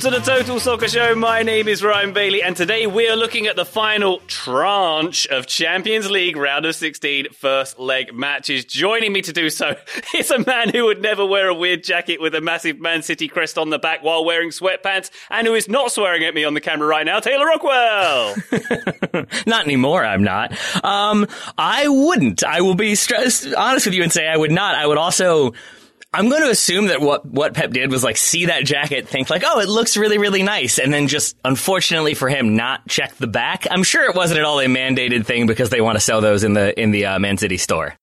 To the Total Soccer Show. My name is Ryan Bailey, and today we are looking at the final tranche of Champions League round of 16 first leg matches. Joining me to do so is a man who would never wear a weird jacket with a massive Man City crest on the back while wearing sweatpants, and who is not swearing at me on the camera right now, Taylor Rockwell. not anymore. I'm not. Um, I wouldn't. I will be stressed, honest with you and say I would not. I would also. I'm going to assume that what, what Pep did was like see that jacket, think like, oh, it looks really, really nice. And then just unfortunately for him, not check the back. I'm sure it wasn't at all a mandated thing because they want to sell those in the, in the uh, Man City store.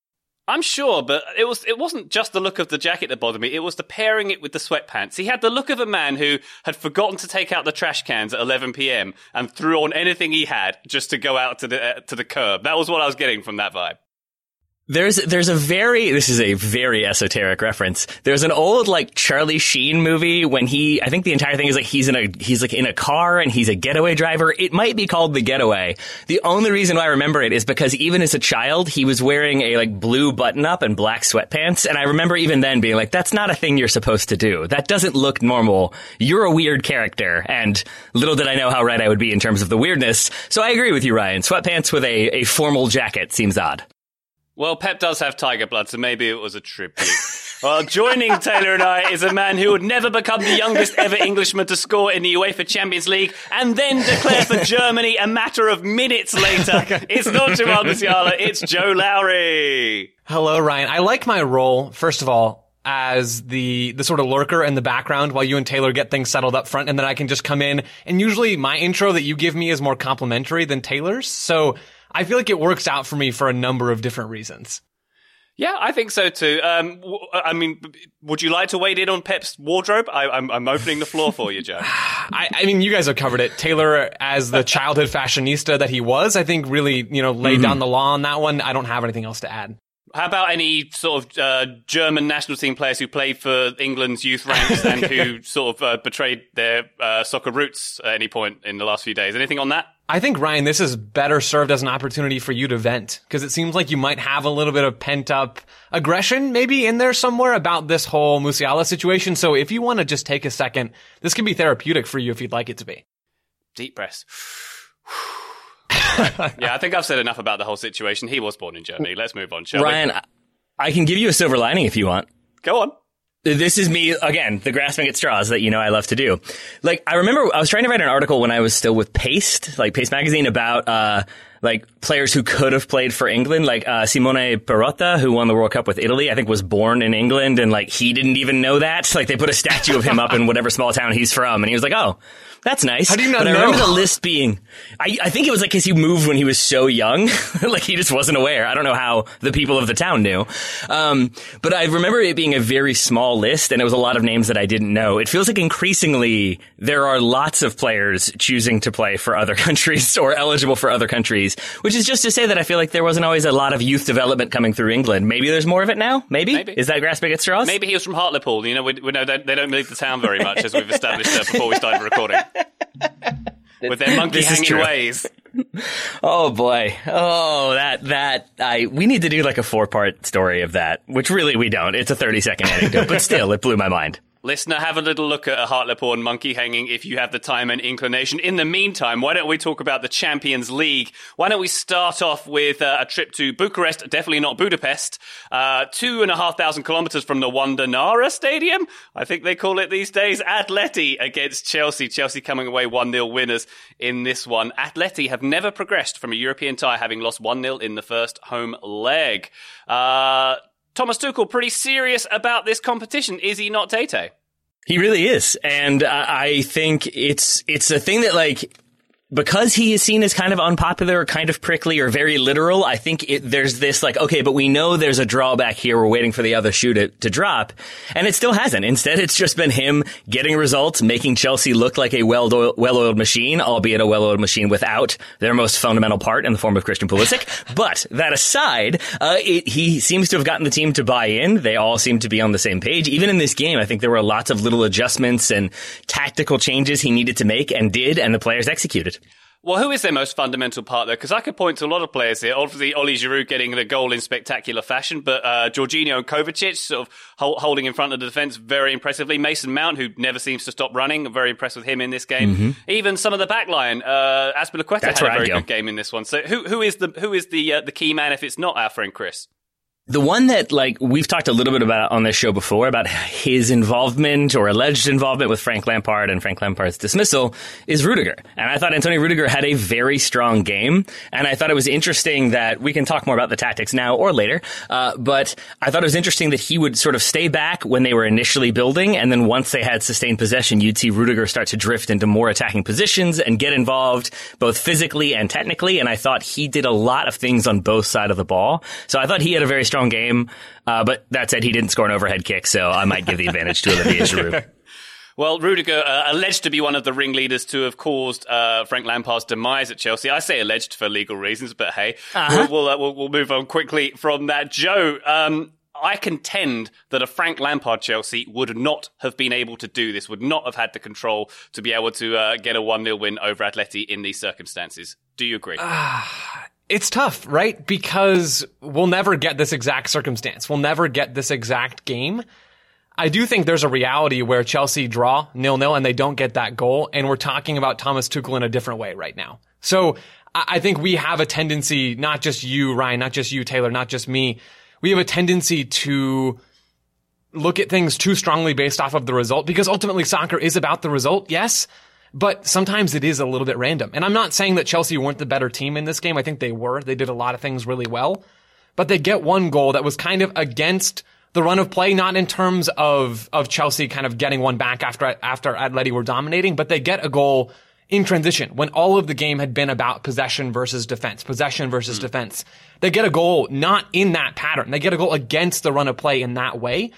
I'm sure, but it was it wasn't just the look of the jacket that bothered me. It was the pairing it with the sweatpants. He had the look of a man who had forgotten to take out the trash cans at 11 p.m. and threw on anything he had just to go out to the uh, to the curb. That was what I was getting from that vibe. There's there's a very this is a very esoteric reference. There's an old like Charlie Sheen movie when he I think the entire thing is like he's in a he's like in a car and he's a getaway driver. It might be called The Getaway. The only reason why I remember it is because even as a child he was wearing a like blue button up and black sweatpants and I remember even then being like that's not a thing you're supposed to do. That doesn't look normal. You're a weird character and little did I know how right I would be in terms of the weirdness. So I agree with you Ryan. Sweatpants with a a formal jacket seems odd. Well, Pep does have tiger blood, so maybe it was a tribute. well, joining Taylor and I is a man who would never become the youngest ever Englishman to score in the UEFA Champions League and then declare for Germany a matter of minutes later. It's not Jamal Musiala, it's Joe Lowry. Hello, Ryan. I like my role, first of all, as the the sort of lurker in the background while you and Taylor get things settled up front, and then I can just come in. And usually, my intro that you give me is more complimentary than Taylor's, so I feel like it works out for me for a number of different reasons. Yeah, I think so too. Um, I mean, would you like to wade in on Pep's wardrobe? I, am I'm, I'm opening the floor for you, Joe. I, I, mean, you guys have covered it. Taylor, as the childhood fashionista that he was, I think really, you know, laid mm-hmm. down the law on that one. I don't have anything else to add. How about any sort of uh, German national team players who played for England's youth ranks and who sort of uh, betrayed their uh, soccer roots at any point in the last few days? Anything on that? I think Ryan, this is better served as an opportunity for you to vent because it seems like you might have a little bit of pent up aggression maybe in there somewhere about this whole Musiala situation. So if you want to just take a second, this can be therapeutic for you if you'd like it to be. Deep breaths. yeah, I think I've said enough about the whole situation. He was born in Germany. Let's move on, shall Ryan, we? I can give you a silver lining if you want. Go on this is me again, the grasping at straws that you know I love to do. Like I remember I was trying to write an article when I was still with Paste, like Paste magazine about uh like players who could have played for England, like uh, Simone Perrotta, who won the World Cup with Italy. I think was born in England, and like he didn't even know that. Like they put a statue of him up in whatever small town he's from, and he was like, "Oh, that's nice. How do you not but know? I remember the list being, I, I think it was like because he moved when he was so young. like he just wasn't aware. I don't know how the people of the town knew. Um, but I remember it being a very small list and it was a lot of names that I didn't know. It feels like increasingly there are lots of players choosing to play for other countries or eligible for other countries 1990s, which is just to say that I feel like there wasn't always a lot of youth development coming through England. Maybe there's more of it now. Maybe, Maybe. is that grasping at straws? Maybe he was from Hartlepool. You know, we, we know they, they don't leave the town very much, as we've established uh, before we started recording. With their monkey This is hanging ways. Oh boy. Oh, that, that, I, we need to do like a four part story of that, which really we don't. It's a 30 second anecdote, but still, it blew my mind. Listener, have a little look at a Hartlepool monkey hanging if you have the time and inclination. In the meantime, why don't we talk about the Champions League? Why don't we start off with uh, a trip to Bucharest, definitely not Budapest, uh, two and a half thousand kilometers from the Wanda Nara Stadium, I think they call it these days. Atleti against Chelsea. Chelsea coming away 1 0 winners in this one. Atleti have never progressed from a European tie, having lost 1 0 in the first home leg. Uh, Thomas Tuchel pretty serious about this competition, is he not, Tate? He really is, and I think it's it's a thing that like because he is seen as kind of unpopular, or kind of prickly, or very literal. I think it, there's this like okay, but we know there's a drawback here. We're waiting for the other shoe to, to drop, and it still hasn't. Instead, it's just been him getting results, making Chelsea look like a well well-oiled machine, albeit a well-oiled machine without their most fundamental part in the form of Christian Pulisic. but that aside, uh, it, he seems to have gotten the team to buy in. They all seem to be on the same page. Even in this game, I think there were lots of little adjustments and tactical changes he needed to make and did, and the players executed. Well, who is their most fundamental part, though? Because I could point to a lot of players here. Obviously, Oli Giroud getting the goal in spectacular fashion, but uh, Jorginho and Kovacic sort of hol- holding in front of the defence very impressively. Mason Mount, who never seems to stop running, I'm very impressed with him in this game. Even some of the back line, uh, Azpilicueta That's had a very go. good game in this one. So who who is the who is the uh, the key man if it's not our friend Chris? The one that, like, we've talked a little bit about on this show before about his involvement or alleged involvement with Frank Lampard and Frank Lampard's dismissal is Rudiger. And I thought Antonio Rudiger had a very strong game. And I thought it was interesting that we can talk more about the tactics now or later. Uh, but I thought it was interesting that he would sort of stay back when they were initially building. And then once they had sustained possession, you'd see Rudiger start to drift into more attacking positions and get involved both physically and technically. And I thought he did a lot of things on both sides of the ball. So I thought he had a very strong game. Uh, but that said, he didn't score an overhead kick. So I might give the advantage to Olivier Giroud. Well, Rudiger, uh, alleged to be one of the ringleaders to have caused uh, Frank Lampard's demise at Chelsea. I say alleged for legal reasons, but hey, we'll, we'll, uh, we'll, we'll move on quickly from that. Joe, um, I contend that a Frank Lampard Chelsea would not have been able to do this, would not have had the control to be able to uh, get a 1 0 win over Atleti in these circumstances. Do you agree? It's tough, right? Because we'll never get this exact circumstance. We'll never get this exact game. I do think there's a reality where Chelsea draw nil nil and they don't get that goal. And we're talking about Thomas Tuchel in a different way right now. So I think we have a tendency, not just you, Ryan, not just you, Taylor, not just me. We have a tendency to look at things too strongly based off of the result because ultimately soccer is about the result. Yes. But sometimes it is a little bit random. And I'm not saying that Chelsea weren't the better team in this game. I think they were. They did a lot of things really well. But they get one goal that was kind of against the run of play, not in terms of, of Chelsea kind of getting one back after, after Atleti were dominating, but they get a goal in transition when all of the game had been about possession versus defense, possession versus hmm. defense. They get a goal not in that pattern. They get a goal against the run of play in that way.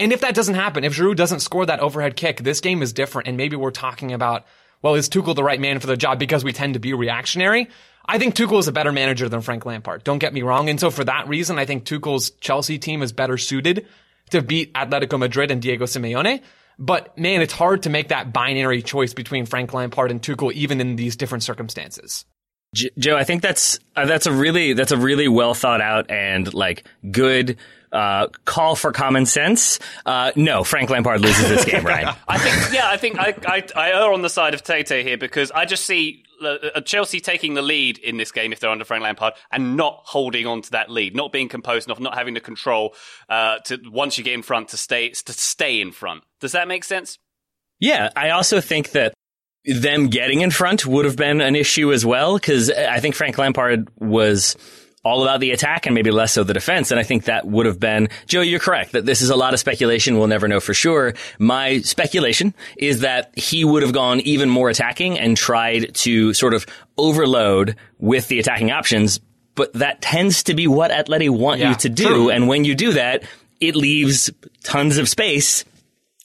And if that doesn't happen, if Giroud doesn't score that overhead kick, this game is different. And maybe we're talking about, well, is Tuchel the right man for the job because we tend to be reactionary? I think Tuchel is a better manager than Frank Lampard. Don't get me wrong. And so for that reason, I think Tuchel's Chelsea team is better suited to beat Atletico Madrid and Diego Simeone. But man, it's hard to make that binary choice between Frank Lampard and Tuchel, even in these different circumstances. Joe, I think that's uh, that's a really that's a really well thought out and like good uh, call for common sense. Uh, no, Frank Lampard loses this game, Ryan. I think, yeah, I think I, I, I err on the side of Tate here because I just see uh, Chelsea taking the lead in this game if they're under Frank Lampard and not holding on to that lead, not being composed enough, not having the control uh, to once you get in front to stay to stay in front. Does that make sense? Yeah, I also think that them getting in front would have been an issue as well because I think Frank Lampard was all about the attack and maybe less so the defense. And I think that would have been, Joe, you're correct that this is a lot of speculation. We'll never know for sure. My speculation is that he would have gone even more attacking and tried to sort of overload with the attacking options. But that tends to be what Atleti want Yeah, you to do. true. And when you do that, it leaves tons of space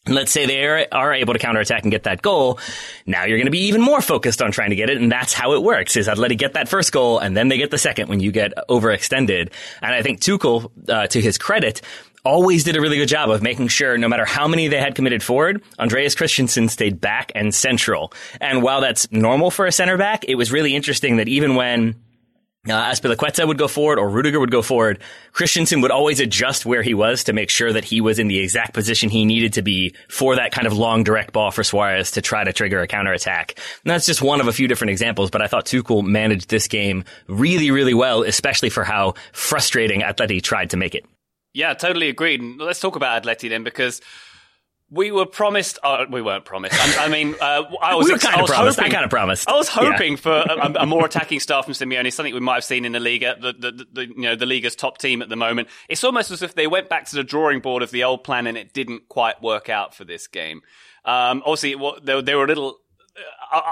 let's say they are, are able to counterattack and get that goal. Now you're going to be even more focused on trying to get it. And that's how it works is Atleti get that first goal and then they get the second when you get overextended. And I think Tuchel, uh, to his credit, always did a really good job of making sure no matter how many they had committed forward, Andreas Christensen stayed back and central. And while that's normal for a center back, it was really interesting that even when uh, Azpilicueta would go forward or Rudiger would go forward. Christensen would always adjust where he was to make sure that he was in the exact position he needed to be for that kind of long direct ball for Suarez to try to trigger a counterattack. And that's just one of a few different examples, but I thought Tuchel managed this game really, really well, especially for how frustrating Atleti tried to make it. Yeah, totally agreed. Let's talk about Atleti then because we were promised. Uh, we weren't promised. I, I mean, uh, I was. we were kind I of promised. Hoping, I kind of promised. I was hoping Yeah. for a, a more attacking staff from Simeone, something we might have seen in the Liga, the, the, the you know the Liga's top team at the moment. It's almost as if they went back to the drawing board of the old plan and it didn't quite work out for this game. Um, obviously, it, wa- they, they were a little.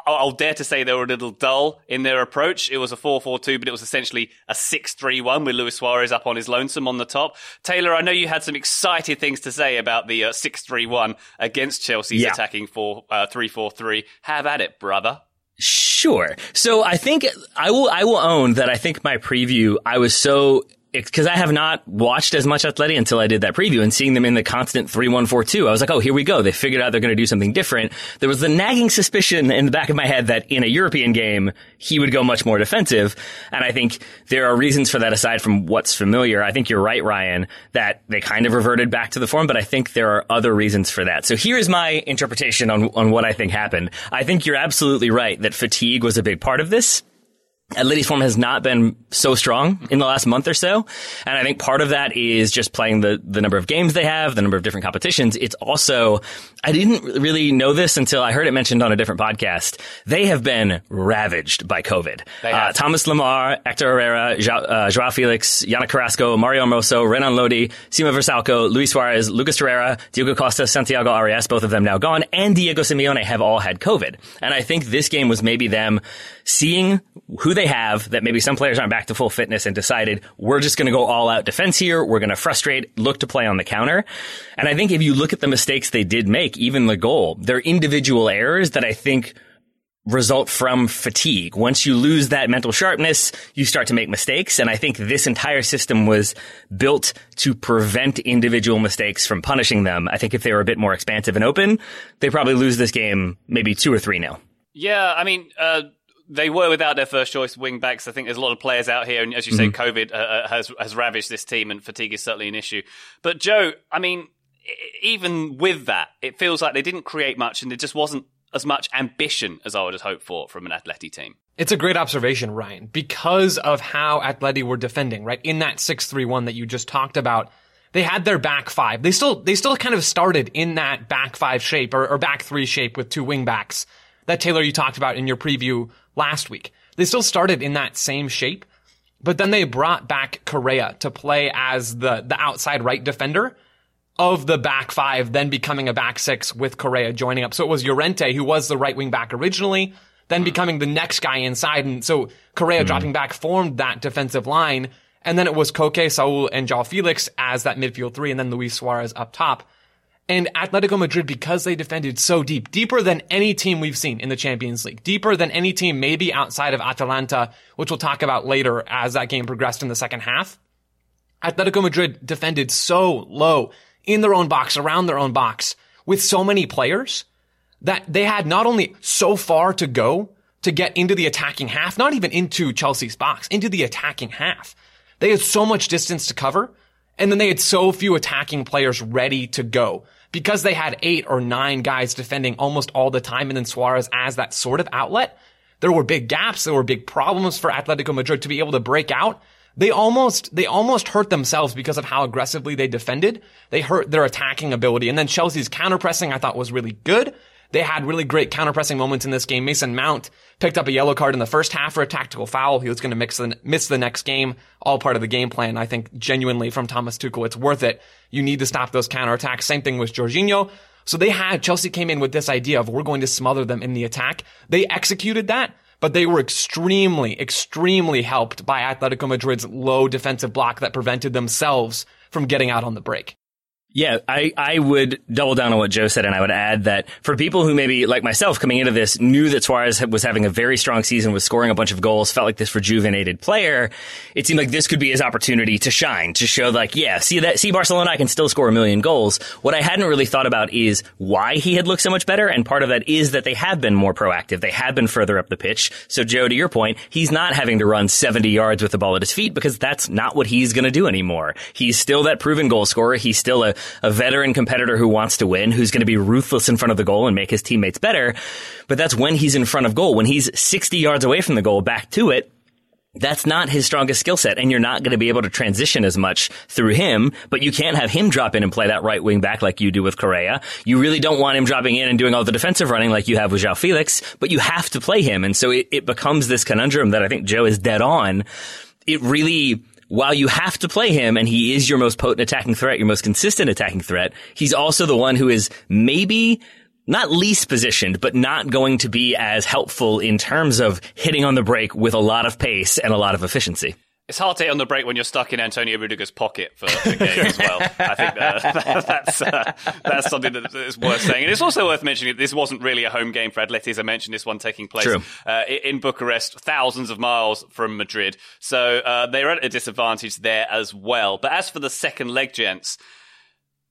I'll dare to say they were a little dull in their approach. It was a 4-4-2, but it was essentially a 6-3-1 with Luis Suarez up on his lonesome on the top. Taylor, I know you had some excited things to say about the uh, 6-3-1 against Chelsea's Yeah. attacking 4 uh, 3-4-3. Have at it, brother. Sure. So I think I will, I will own that I think my preview, I was so, because I have not watched as much Atleti until I did that preview and seeing them in the constant 3-1-4-2. I was like, oh, here we go. They figured out they're going to do something different. There was the nagging suspicion in the back of my head that in a European game, he would go much more defensive. And I think there are reasons for that aside from what's familiar. I think you're right, Ryan, that they kind of reverted back to the form, but I think there are other reasons for that. So here's my interpretation on, on what I think happened. I think you're absolutely right that fatigue was a big part of this. Atleti's form has not been so strong in the last month or so. And I think part of that is just playing the, the number of games they have, the number of different competitions. It's also, I didn't really know this until I heard it mentioned on a different podcast. They have been ravaged by COVID. Uh. Thomas Lemar, Hector Herrera, Jo- uh, Joao Felix, Yana Carrasco, Mario Hermoso, Renan Lodi, Sime Vrsaljko, Luis Suarez, Lucas Torreira, Diego Costa, Santiago Arias, both of them now gone, and Diego Simeone have all had COVID. And I think this game was maybe them seeing who they have, that maybe some players aren't back to full fitness and decided, we're just going to go all out defense here. We're going to frustrate, look to play on the counter. And I think if you look at the mistakes they did make, even the goal, they're individual errors that I think result from fatigue. Once you lose that mental sharpness, you start to make mistakes. And I think this entire system was built to prevent individual mistakes from punishing them. I think if they were a bit more expansive and open, they probably lose this game maybe two or three nil. Yeah, I mean, uh, they were without their first choice wing backs. I think there's a lot of players out here, and as you say, COVID uh, uh, has has ravaged this team, and fatigue is certainly an issue. But Joe, I mean, even with that, it feels like they didn't create much, and there just wasn't as much ambition as I would have hoped for from an Atleti team. It's a great observation, Ryan, because of how Atleti were defending, right? In that 6-3-1 that you just talked about, they had their back five. They still, they still kind of started in that back five shape or, or back three shape with two wing backs that Taylor you talked about in your preview last week. They still started in that same shape, but then they brought back Correa to play as the, the outside right defender of the back five, then becoming a back six with Correa joining up. So it was Llorente who was the right wing back originally, then mm-hmm. becoming the next guy inside. And so Correa mm-hmm. dropping back formed that defensive line. And then it was Koke, Saul, and João Felix as that midfield three, and then Luis Suarez up top. And Atletico Madrid, because they defended so deep, deeper than any team we've seen in the Champions League, deeper than any team maybe outside of Atalanta, which we'll talk about later as that game progressed in the second half. Atletico Madrid defended so low in their own box, around their own box, with so many players that they had not only so far to go to get into the attacking half, not even into Chelsea's box, into the attacking half. They had so much distance to cover, and then they had so few attacking players ready to go. Because they had eight or nine guys defending almost all the time, and then Suarez as that sort of outlet, there were big gaps, there were big problems for Atletico Madrid to be able to break out. They almost, they almost hurt themselves because of how aggressively they defended. They hurt their attacking ability. And then Chelsea's counterpressing I thought was really good. They had really great counterpressing moments in this game. Mason Mount picked up a yellow card in the first half for a tactical foul. He was going to miss the next game. All part of the game plan. I think genuinely from Thomas Tuchel, it's worth it. You need to stop those counterattacks. Same thing with Jorginho. So they had, Chelsea came in with this idea of we're going to smother them in the attack. They executed that, but they were extremely, extremely helped by Atletico Madrid's low defensive block that prevented themselves from getting out on the break. Yeah, I, I would double down on what Joe said, and I would add that for people who maybe, like myself, coming into this, knew that Suarez was having a very strong season, was scoring a bunch of goals, felt like this rejuvenated player, it seemed like this could be his opportunity to shine, to show like, yeah, see that, see Barcelona, I can still score a million goals. What I hadn't really thought about is why he had looked so much better, and part of that is that they have been more proactive. They have been further up the pitch. So Joe, to your point, he's not having to run 70 yards with the ball at his feet because that's not what he's going to do anymore. He's still that proven goal scorer. He's still a, a veteran competitor who wants to win, who's going to be ruthless in front of the goal and make his teammates better. But that's when he's in front of goal. When he's 60 yards away from the goal, back to it, that's not his strongest skill set, and you're not going to be able to transition as much through him. But you can't have him drop in and play that right wing back like you do with Correa. You really don't want him dropping in and doing all the defensive running like you have with João Felix. But you have to play him, and so it, it becomes this conundrum that I think Joe is dead on. It really while you have to play him and he is your most potent attacking threat, your most consistent attacking threat, he's also the one who is maybe not least positioned, but not going to be as helpful in terms of hitting on the break with a lot of pace and a lot of efficiency. It's hard to hit on the break when you're stuck in Antonio Rudiger's pocket for the game as well. I think uh, that's uh, that's something that is worth saying. And it's also worth mentioning that this wasn't really a home game for Atleti, as I mentioned. This one taking place uh, in Bucharest, thousands of miles from Madrid. So uh, they're at a disadvantage there as well. But as for the second leg, gents,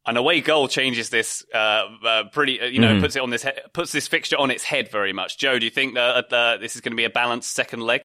an away goal changes this uh, uh, pretty, uh, you know, mm-hmm. puts it on this, he- puts this fixture on its head very much. Joe, do you think that uh, this is going to be a balanced second leg?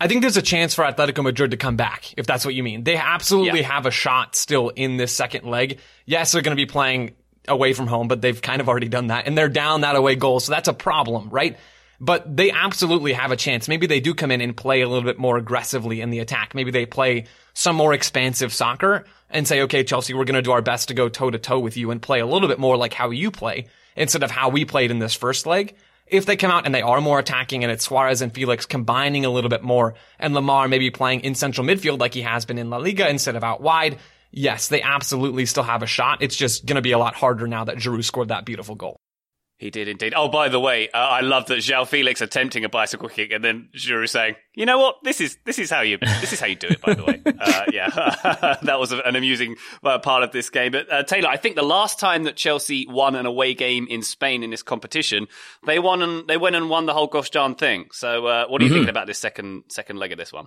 I think there's a chance for Atletico Madrid to come back, if that's what you mean. They absolutely yeah. have a shot still in this second leg. Yes, they're going to be playing away from home, but they've kind of already done that, and they're down that away goal, so that's a problem, right? But they absolutely have a chance. Maybe they do come in and play a little bit more aggressively in the attack. Maybe they play some more expansive soccer and say, okay, Chelsea, we're going to do our best to go toe to toe with you and play a little bit more like how you play instead of how we played in this first leg if they come out and they are more attacking and it's Suarez and Felix combining a little bit more and Lemar maybe playing in central midfield like he has been in La Liga instead of out wide, yes, they absolutely still have a shot. It's just going to be a lot harder now that Giroud scored that beautiful goal. He did indeed. Oh, by the way, uh, I love that João Felix attempting a bicycle kick and then Giroud saying, "You know what? This is this is how you this is how you do it." By the way, uh, yeah, that was an amusing uh, part of this game. But uh, Taylor, I think the last time that Chelsea won an away game in Spain in this competition, they won and they went and won the whole gosh darn thing. So, uh, what are you mm-hmm. thinking about this second second leg of this one?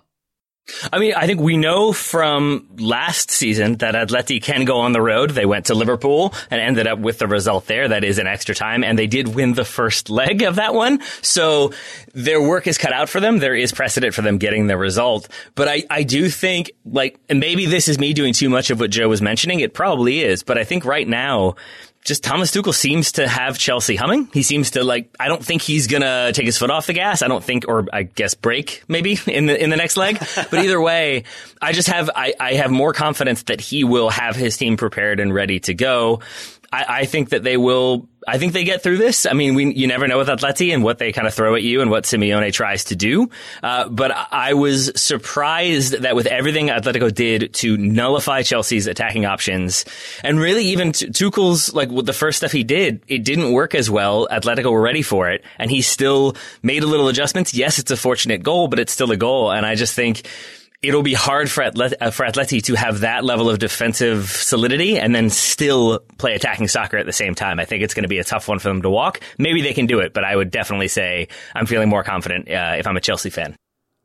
I mean, I think we know from last season that Atleti can go on the road. They went to Liverpool and ended up with the result there. That is an extra time. And they did win the first leg of that one. So their work is cut out for them. There is precedent for them getting the result. But I, I do think like, and maybe this is me doing too much of what Joe was mentioning. It probably is. But I think right now, just Thomas Tuchel seems to have Chelsea humming. He seems to like. I don't think he's gonna take his foot off the gas. I don't think, or I guess break maybe in the in the next leg. But either way, I just have I, I have more confidence that he will have his team prepared and ready to go. I, I think that they will. I think they get through this. I mean, we, you never know with Atleti and what they kind of throw at you and what Simeone tries to do. Uh, but I was surprised that with everything Atletico did to nullify Chelsea's attacking options and really even Tuchel's, like the first stuff he did, it didn't work as well. Atletico were ready for it and he still made a little adjustments. Yes, it's a fortunate goal, but it's still a goal. And I just think, it'll be hard for Atleti, uh, for Atleti to have that level of defensive solidity and then still play attacking soccer at the same time. I think it's going to be a tough one for them to walk. Maybe they can do it, but I would definitely say I'm feeling more confident uh, if I'm a Chelsea fan.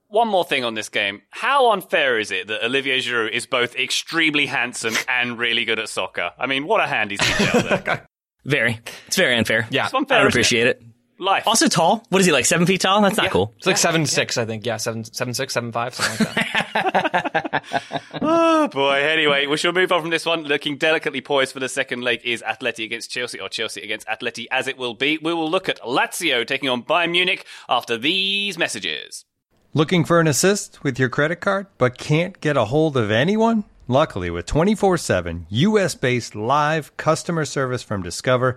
One more thing on this game. How unfair is it that Olivier Giroud is both extremely handsome and really good at soccer? I mean, what a handy detail there. very. It's very unfair. Yeah. Unfair, I would appreciate it? it life. Also tall. What is he like? Seven feet tall? That's not yeah. cool. It's like yeah. seven six, I think. Yeah, seven seven six, seven five, something like that. oh boy. Anyway, we shall move on from this one. Looking delicately poised for the second leg is Atleti against Chelsea, or Chelsea against Atleti, as it will be. We will look at Lazio taking on Bayern Munich after these messages. Looking for an assist with your credit card, but can't get a hold of anyone? Luckily, with 24 7 US based live customer service from Discover,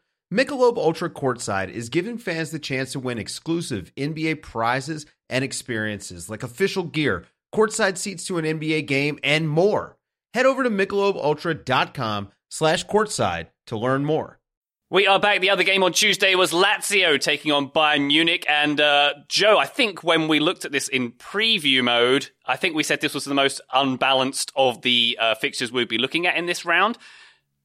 Michelob Ultra Courtside is giving fans the chance to win exclusive NBA prizes and experiences like official gear, courtside seats to an NBA game, and more. Head over to michelobultra.com slash courtside to learn more. We are back. The other game on Tuesday was Lazio taking on Bayern Munich. And uh, Joe, I think when we looked at this in preview mode, I think we said this was the most unbalanced of the uh, fixtures we'd be looking at in this round.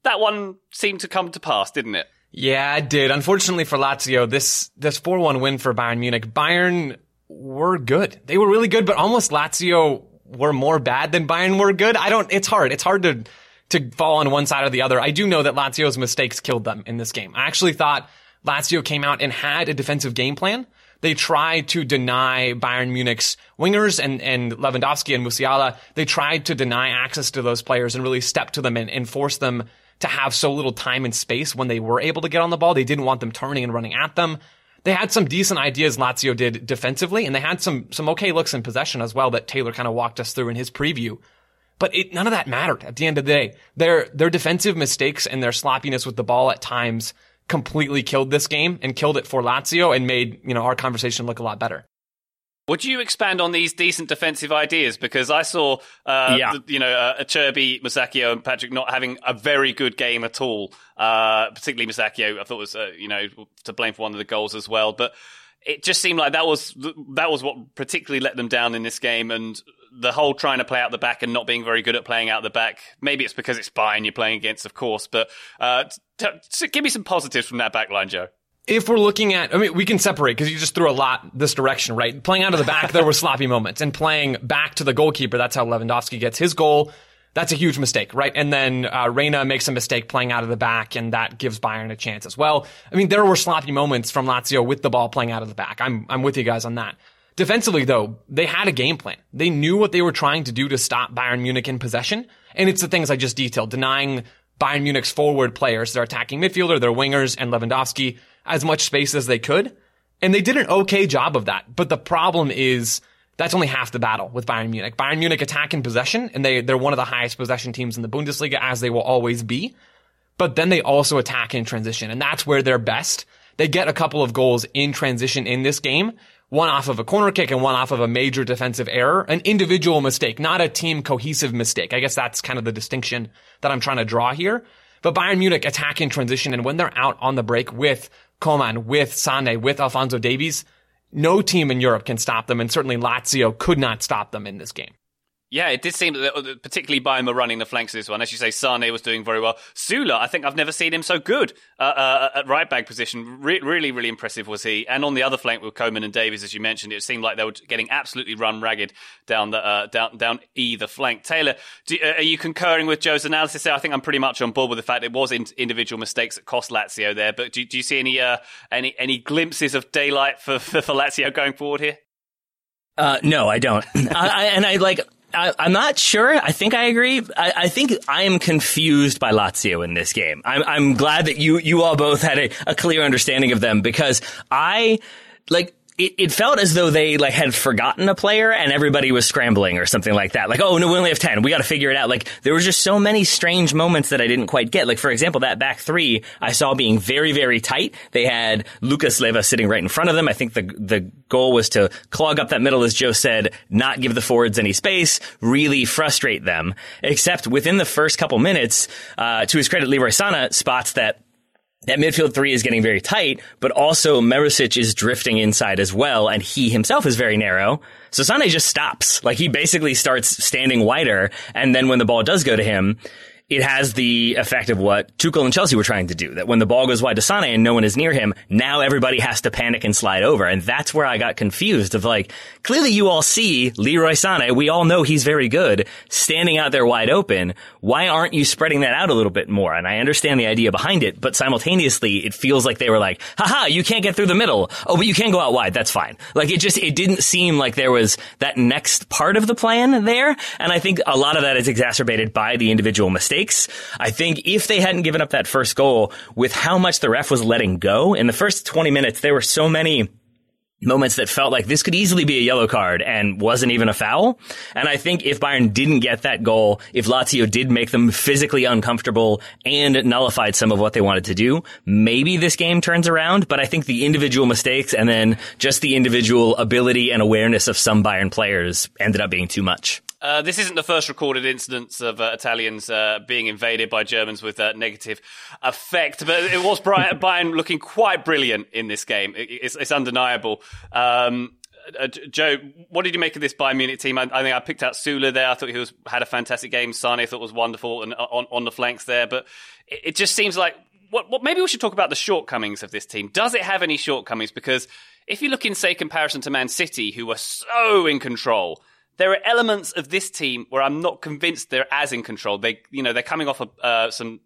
That one seemed to come to pass, didn't it? Yeah, it did. Unfortunately for Lazio, this this 4-1 win for Bayern Munich. Bayern were good. They were really good, but almost Lazio were more bad than Bayern were good. I don't it's hard. It's hard to to fall on one side or the other. I do know that Lazio's mistakes killed them in this game. I actually thought Lazio came out and had a defensive game plan. They tried to deny Bayern Munich's wingers and, and Lewandowski and Musiala. They tried to deny access to those players and really step to them and, and force them to have so little time and space when they were able to get on the ball. They didn't want them turning and running at them. They had some decent ideas Lazio did defensively, and they had some some okay looks in possession as well that Taylor kind of walked us through in his preview. But it, none of that mattered at the end of the day. Their their defensive mistakes and their sloppiness with the ball at times completely killed this game and killed it for Lazio and made you know our conversation look a lot better. Would you expand on these decent defensive ideas? Because I saw, uh, yeah. the, you know, uh, Acerbi, Musacchio, and Patric not having a very good game at all. Uh, particularly Musacchio, I thought was, uh, you know, to blame for one of the goals as well. But it just seemed like that was that was what particularly let them down in this game, and the whole trying to play out the back and not being very good at playing out the back. Maybe it's because it's Bayern you're playing against, of course. But uh, t- t- give me some positives from that back line, Joe if we're looking at, I mean, we can separate because you just threw a lot this direction, right? Playing out of the back, there were sloppy moments, and playing back to the goalkeeper, that's how Lewandowski gets his goal. That's a huge mistake, right? And then uh, Reina makes a mistake playing out of the back, and that gives Bayern a chance as well. I mean, there were sloppy moments from Lazio with the ball playing out of the back. I'm I'm with you guys on that. Defensively, though, they had a game plan. They knew what they were trying to do to stop Bayern Munich in possession, and it's the things I just detailed: denying Bayern Munich's forward players, their attacking midfielder, their wingers, and Lewandowski as much space as they could. And they did an okay job of that. But the problem is that's only half the battle with Bayern Munich. Bayern Munich attack in possession, and they, they're one of the highest possession teams in the Bundesliga, as they will always be. But then they also attack in transition, and that's where they're best. They get a couple of goals in transition in this game, one off of a corner kick and one off of a major defensive error, an individual mistake, not a team cohesive mistake. I guess that's kind of the distinction that I'm trying to draw here. But Bayern Munich attack in transition, and when they're out on the break with Coman, with Sane, with Alphonso Davies, no team in Europe can stop them, and certainly Lazio could not stop them in this game. Yeah, it did seem that, particularly Bayern running the flanks of this one. As you say, Sane was doing very well. Süle, I think I've never seen him so good uh, uh, at right back position. Re- really, really impressive was he. And on the other flank with Coman and Davies, as you mentioned, it seemed like they were getting absolutely run ragged down the uh, down down either flank. Taylor, do, uh, are you concurring with Joe's analysis there? I think I'm pretty much on board with the fact it was in, individual mistakes that cost Lazio there. But do, do you see any uh, any any glimpses of daylight for, for, for Lazio going forward here? Uh, no, I don't. I, I, and I like I, am not sure. I think I agree. I, I, think I am confused by Lazio in this game. I'm, I'm glad that you you all both had a, a clear understanding of them because I like it, it felt as though they like had forgotten a player and everybody was scrambling or something like that. Like, oh no, we only have 10. We got to figure it out. Like there were just so many strange moments that I didn't quite get. Like for example, that back three I saw being very, very tight. They had Lucas Leiva sitting right in front of them. I think the, the goal was to clog up that middle, as Joe said, not give the forwards any space, really frustrate them. Except within the first couple minutes, uh, to his credit, Leroy Sane spots that that midfield three is getting very tight, but also Marusic is drifting inside as well, and he himself is very narrow. So Sane just stops. Like he basically starts standing wider, and then when the ball does go to him, it has the effect of what Tuchel and Chelsea were trying to do. That when the ball goes wide to Sane and no one is near him, now everybody has to panic and slide over. And that's where I got confused of like, clearly you all see Leroy Sane. We all know he's very good standing out there wide open. Why aren't you spreading that out a little bit more? And I understand the idea behind it, but simultaneously it feels like they were like, haha, you can't get through the middle. Oh, but you can go out wide. That's fine. Like it just, it didn't seem like there was that next part of the plan there. And I think a lot of that is exacerbated by the individual mistakes mistakes. I think if they hadn't given up that first goal with how much the ref was letting go in the first 20 minutes, there were so many moments that felt like this could easily be a yellow card and wasn't even a foul. And I think if Bayern didn't get that goal, if Lazio did make them physically uncomfortable and nullified some of what they wanted to do, maybe this game turns around. But I think the individual mistakes and then just the individual ability and awareness of some Bayern players ended up being too much. Uh, this isn't the first recorded instance of uh, Italians uh, being invaded by Germans with uh, negative effect, but it was Bayern looking quite brilliant in this game. It, it's, it's, undeniable. Um, uh, Joe, what did you make of this Bayern Munich team? I, I, think I picked out Süle there. I thought he was had a fantastic game. Sane I thought was wonderful and on, on the flanks there, but it, it just seems like what, what, maybe we should talk about the shortcomings of this team. Does it have any shortcomings? Because if you look in, say, comparison to Man City, who were so in control there are elements of this team where I'm not convinced they're as in control. They, you know, they're coming off of, uh, some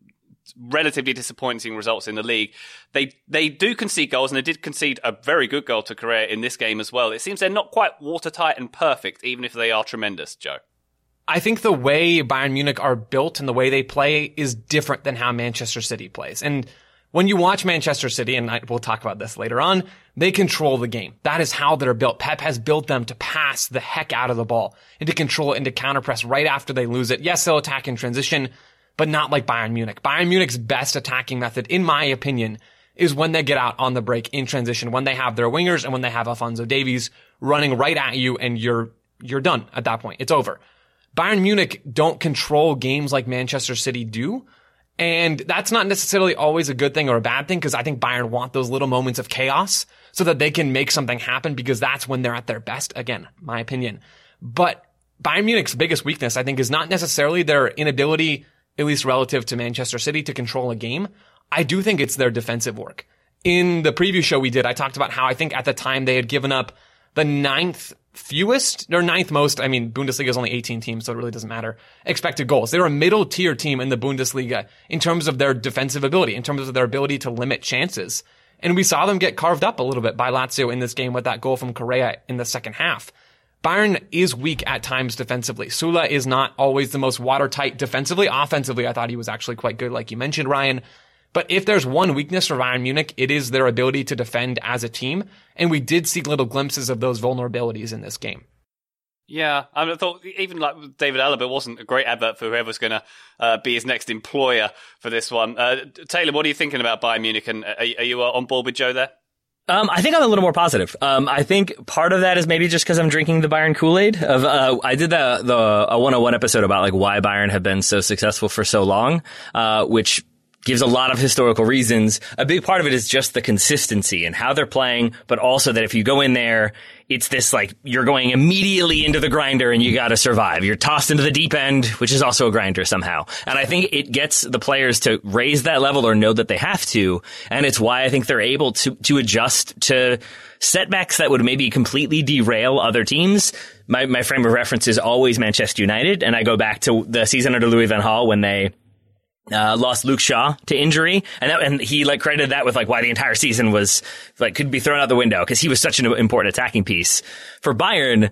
relatively disappointing results in the league. They they do concede goals, and they did concede a very good goal to Correa in this game as well. It seems they're not quite watertight and perfect, even if they are tremendous. Joe. I think the way Bayern Munich are built and the way they play is different than how Manchester City plays. And when you watch Manchester City, and I, we'll talk about this later on, they control the game. That is how they're built. Pep has built them to pass the heck out of the ball and to control it and to counterpress right after they lose it. Yes, they'll attack in transition, but not like Bayern Munich. Bayern Munich's best attacking method, in my opinion, is when they get out on the break in transition, when they have their wingers and when they have Alphonso Davies running right at you and you're, you're done at that point. It's over. Bayern Munich don't control games like Manchester City do. And that's not necessarily always a good thing or a bad thing because I think Bayern want those little moments of chaos so that they can make something happen because that's when they're at their best. Again, my opinion. But Bayern Munich's biggest weakness, I think, is not necessarily their inability, at least relative to Manchester City, to control a game. I do think it's their defensive work. In the preview show we did, I talked about how I think at the time they had given up the ninth fewest or ninth most. I mean, Bundesliga is only 18 teams, so it really doesn't matter. Expected goals. They're a middle tier team in the Bundesliga in terms of their defensive ability, in terms of their ability to limit chances. And we saw them get carved up a little bit by Lazio in this game with that goal from Correa in the second half. Bayern is weak at times defensively. Süle is not always the most watertight defensively. Offensively, I thought he was actually quite good, like you mentioned, Ryan. But if there's one weakness for Bayern Munich, it is their ability to defend as a team. And we did see little glimpses of those vulnerabilities in this game. Yeah, I, mean, I thought even like David Alaba wasn't a great advert for whoever's going to uh, be his next employer for this one. Uh, Taylor, what are you thinking about Bayern Munich? And are, are you uh, on board with Joe there? Um, I think I'm a little more positive. Um, I think part of that is maybe just because I'm drinking the Bayern Kool Aid. Of uh, I did the the a 101 episode about like why Bayern have been so successful for so long, uh, which gives a lot of historical reasons. A big part of it is just the consistency and how they're playing, but also that if you go in there, it's this like you're going immediately into the grinder and you got to survive. You're tossed into the deep end, which is also a grinder somehow. And I think it gets the players to raise that level or know that they have to. And it's why I think they're able to, to adjust to setbacks that would maybe completely derail other teams. My, my frame of reference is always Manchester United. And I go back to the season under Louis van Gaal when they uh, lost Luke Shaw to injury, and that, and he like credited that with like why the entire season was like could be thrown out the window because he was such an important attacking piece for Bayern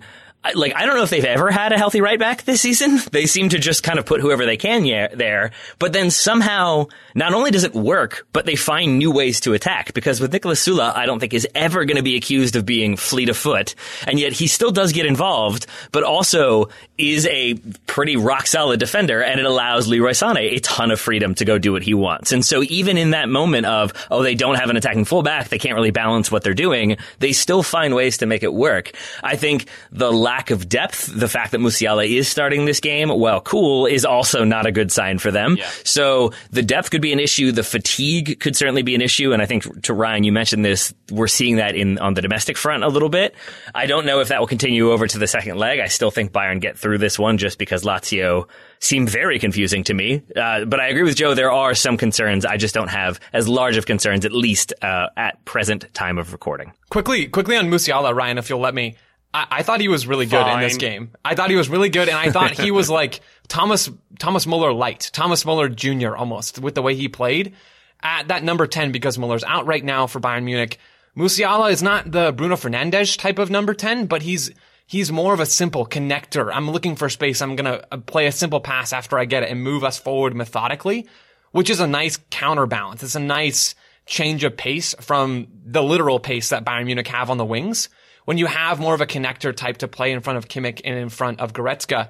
like I don't know if they've ever had a healthy right back this season. They seem to just kind of put whoever they can there, but then somehow not only does it work, but they find new ways to attack. Because with Niklas Süle, I don't think is ever going to be accused of being fleet of foot, and yet he still does get involved, but also is a pretty rock solid defender, and it allows Leroy Sané a ton of freedom to go do what he wants. And so even in that moment of oh they don't have an attacking fullback, they can't really balance what they're doing, they still find ways to make it work. I think the lack of depth, the fact that Musiala is starting this game, well, cool, is also not a good sign for them. Yeah. So the depth could be an issue. The fatigue could certainly be an issue. And I think to Ryan, you mentioned this. We're seeing that in on the domestic front a little bit. I don't know if that will continue over to the second leg. I still think Bayern get through this one just because Lazio seem very confusing to me. Uh, but I agree with Joe. There are some concerns. I just don't have as large of concerns, at least uh, at present time of recording. Quickly, quickly on Musiala, Ryan, if you'll let me. I, I thought he was really good Fine. in this game. I thought he was really good, and I thought he was like Thomas Thomas Muller light, Thomas Muller Jr. almost with the way he played at that number ten because Muller's out right now for Bayern Munich. Musiala is not the Bruno Fernandes type of number ten, but he's he's more of a simple connector. I'm looking for space. I'm gonna uh, play a simple pass after I get it and move us forward methodically, which is a nice counterbalance. It's a nice change of pace from the literal pace that Bayern Munich have on the wings. When you have more of a connector type to play in front of Kimmich and in front of Goretzka,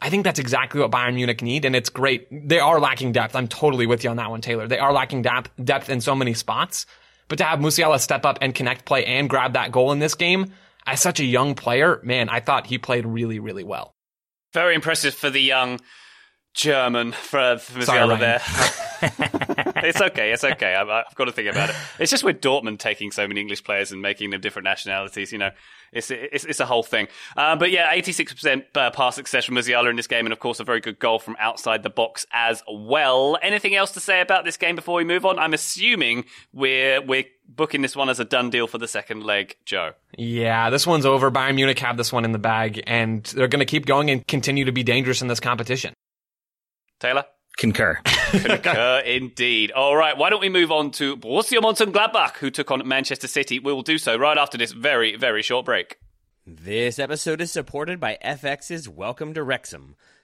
I think that's exactly what Bayern Munich need, and it's great. They are lacking depth. I'm totally with you on that one, Taylor. They are lacking depth, depth in so many spots. But to have Musiala step up and connect play and grab that goal in this game, as such a young player, man, I thought he played really, really well. Very impressive for the young German for, for there. it's okay. It's okay. I've, I've, got to think about it. It's just with Dortmund taking so many English players and making them different nationalities. You know, it's it's, it's a whole thing. Uh, but yeah, eighty six percent uh, pass success from Musiala in this game, and of course a very good goal from outside the box as well. Anything else to say about this game before we move on? I'm assuming we're we're booking this one as a done deal for the second leg, Joe. Yeah, this one's over. Bayern Munich have this one in the bag, and they're going to keep going and continue to be dangerous in this competition. Taylor? Concur. Concur indeed. All right, why don't we move on to Borussia Mönchengladbach, who took on Manchester City. We will do so right after this very, very short break. This episode is supported by FX's Welcome to Wrexham.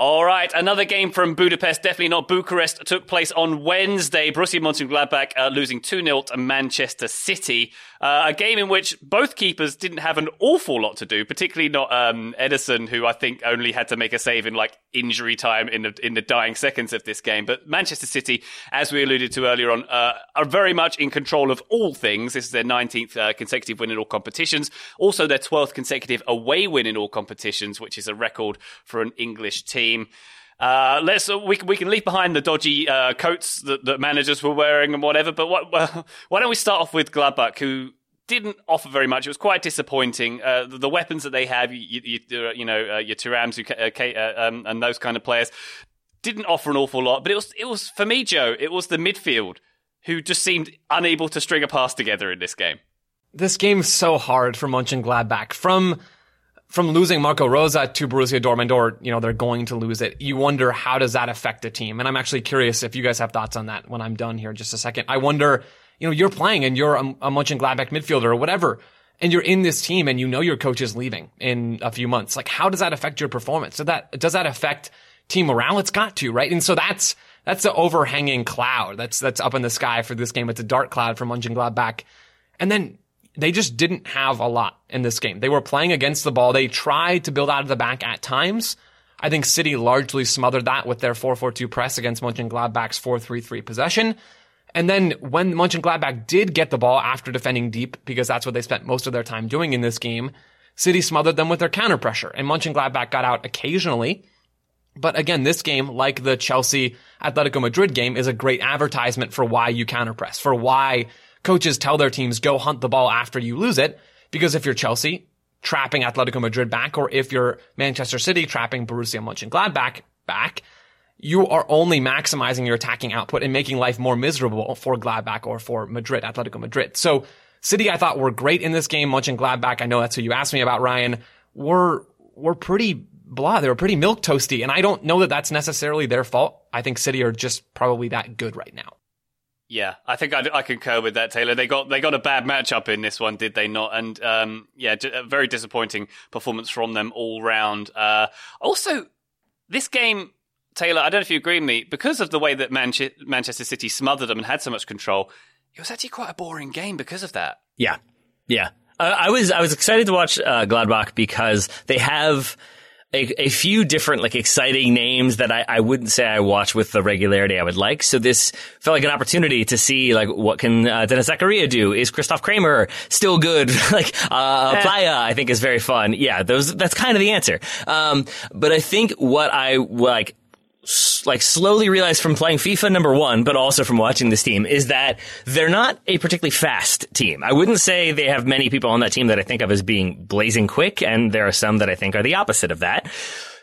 All right, another game from Budapest, definitely not Bucharest, took place on Wednesday. Borussia Mönchengladbach uh, losing 2-0 to Manchester City. Uh, a game in which both keepers didn't have an awful lot to do, particularly not um, Ederson, who I think only had to make a save in like injury time in the in the dying seconds of this game. But Manchester City, as we alluded to earlier on, uh, are very much in control of all things. This is their 19th uh, consecutive win in all competitions, also their 12th consecutive away win in all competitions, which is a record for an English team. Uh, let's uh, we we can leave behind the dodgy uh, coats that, that, managers were wearing and whatever. But what, why don't we start off with Gladbach, who didn't offer very much. It was quite disappointing. Uh, the, the, weapons that they have, you, you, you know, uh, your Thuram's uh, um, and those kind of players, didn't offer an awful lot. But it was it was for me, Joe. It was the midfield who just seemed unable to string a pass together in this game. This game's so hard for Mönchengladbach. From from losing Marco Rose to Borussia Dortmund, or you know they're going to lose it. You wonder how does that affect the team? And I'm actually curious if you guys have thoughts on that when I'm done here in just a second. I wonder, you know, you're playing and you're a, a Mönchengladbach midfielder or whatever, and you're in this team and you know your coach is leaving in a few months. Like, how does that affect your performance? So that does that affect team morale? It's got to, right? And so that's that's the overhanging cloud that's that's up in the sky for this game. It's a dark cloud for Mönchengladbach. And then they just didn't have a lot in this game. They were playing against the ball. They tried to build out of the back at times. I think City largely smothered that with their 4-4-2 press against Mönchengladbach's 4-3-3 possession. And then when Mönchengladbach did get the ball after defending deep, because that's what they spent most of their time doing in this game, City smothered them with their counter pressure. And Mönchengladbach got out occasionally. But again, this game, like the Chelsea Atletico Madrid game, is a great advertisement for why you counter press, for why coaches tell their teams go hunt the ball after you lose it. Because if you're Chelsea, trapping Atletico Madrid back, or if you're Manchester City, trapping Borussia Mönchengladbach back, you are only maximizing your attacking output and making life more miserable for Gladbach or for Madrid, Atletico Madrid. So City, I thought were great in this game. Mönchengladbach, I know that's who you asked me about, Ryan, were, were pretty blah. They were pretty milk toasty. And I don't know that that's necessarily their fault. I think City are just probably that good right now. Yeah, I think I, I, concur with that, Taylor. They got they got a bad matchup in this one, did they not? And um, yeah, a very disappointing performance from them all round. Uh, also, this game, Taylor, I don't know if you agree with me, because of the way that Manche- Manchester City smothered them and had so much control, it was actually quite a boring game because of that. Yeah, yeah. Uh, I was I was excited to watch uh, Gladbach because they have a, a, few different like exciting names that I, I wouldn't say I watch with the regularity I would like. So this felt like an opportunity to see like what can uh, Denis Zakaria do? Is Christoph Kramer still good? like uh. Pléa, I think is very fun. Yeah, those that's kind of the answer. Um, but I think what I like like slowly realized from playing FIFA number one, but also from watching this team is that they're not a particularly fast team. I wouldn't say they have many people on that team that I think of as being blazing quick, and there are some that I think are the opposite of that.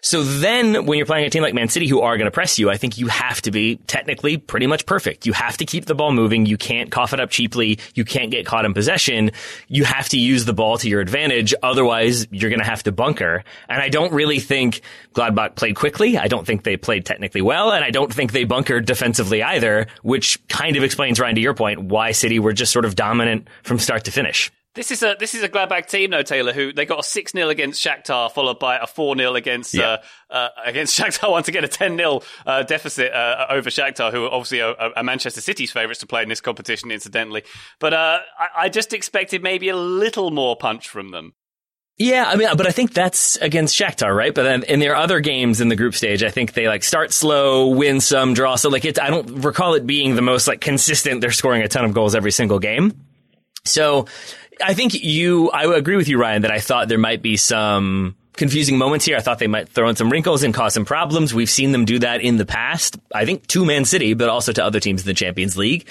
So then when you're playing a team like Man City who are going to press you, I think you have to be technically pretty much perfect. You have to keep the ball moving. You can't cough it up cheaply. You can't get caught in possession. You have to use the ball to your advantage. Otherwise, you're going to have to bunker. And I don't really think Gladbach played quickly. I don't think they played technically well. And I don't think they bunkered defensively either, which kind of explains, Ryan, to your point, why City were just sort of dominant from start to finish. This is a this is a Gladbach team, though Taylor, who they got a six 0 against Shakhtar, followed by a four 0 against yeah. uh, uh, against Shakhtar. Once again, a ten 0 uh, deficit uh, over Shakhtar, who are obviously a, a, Manchester City's favourites to play in this competition, incidentally. But uh, I, I just expected maybe a little more punch from them. Yeah, I mean, but I think that's against Shakhtar, right? But then in their other games in the group stage, I think they like start slow, win some, draw. So like it, I don't recall it being the most like consistent. They're scoring a ton of goals every single game. So I think you, I agree with you, Ryan, that I thought there might be some confusing moments here. I thought they might throw in some wrinkles and cause some problems. We've seen them do that in the past. I think to Man City, but also to other teams in the Champions League.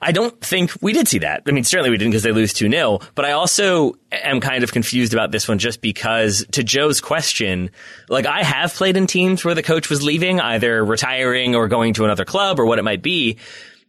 I don't think we did see that. I mean, certainly we didn't because they lose 2-0, but I also am kind of confused about this one just because to Joe's question, like I have played in teams where the coach was leaving, either retiring or going to another club or what it might be.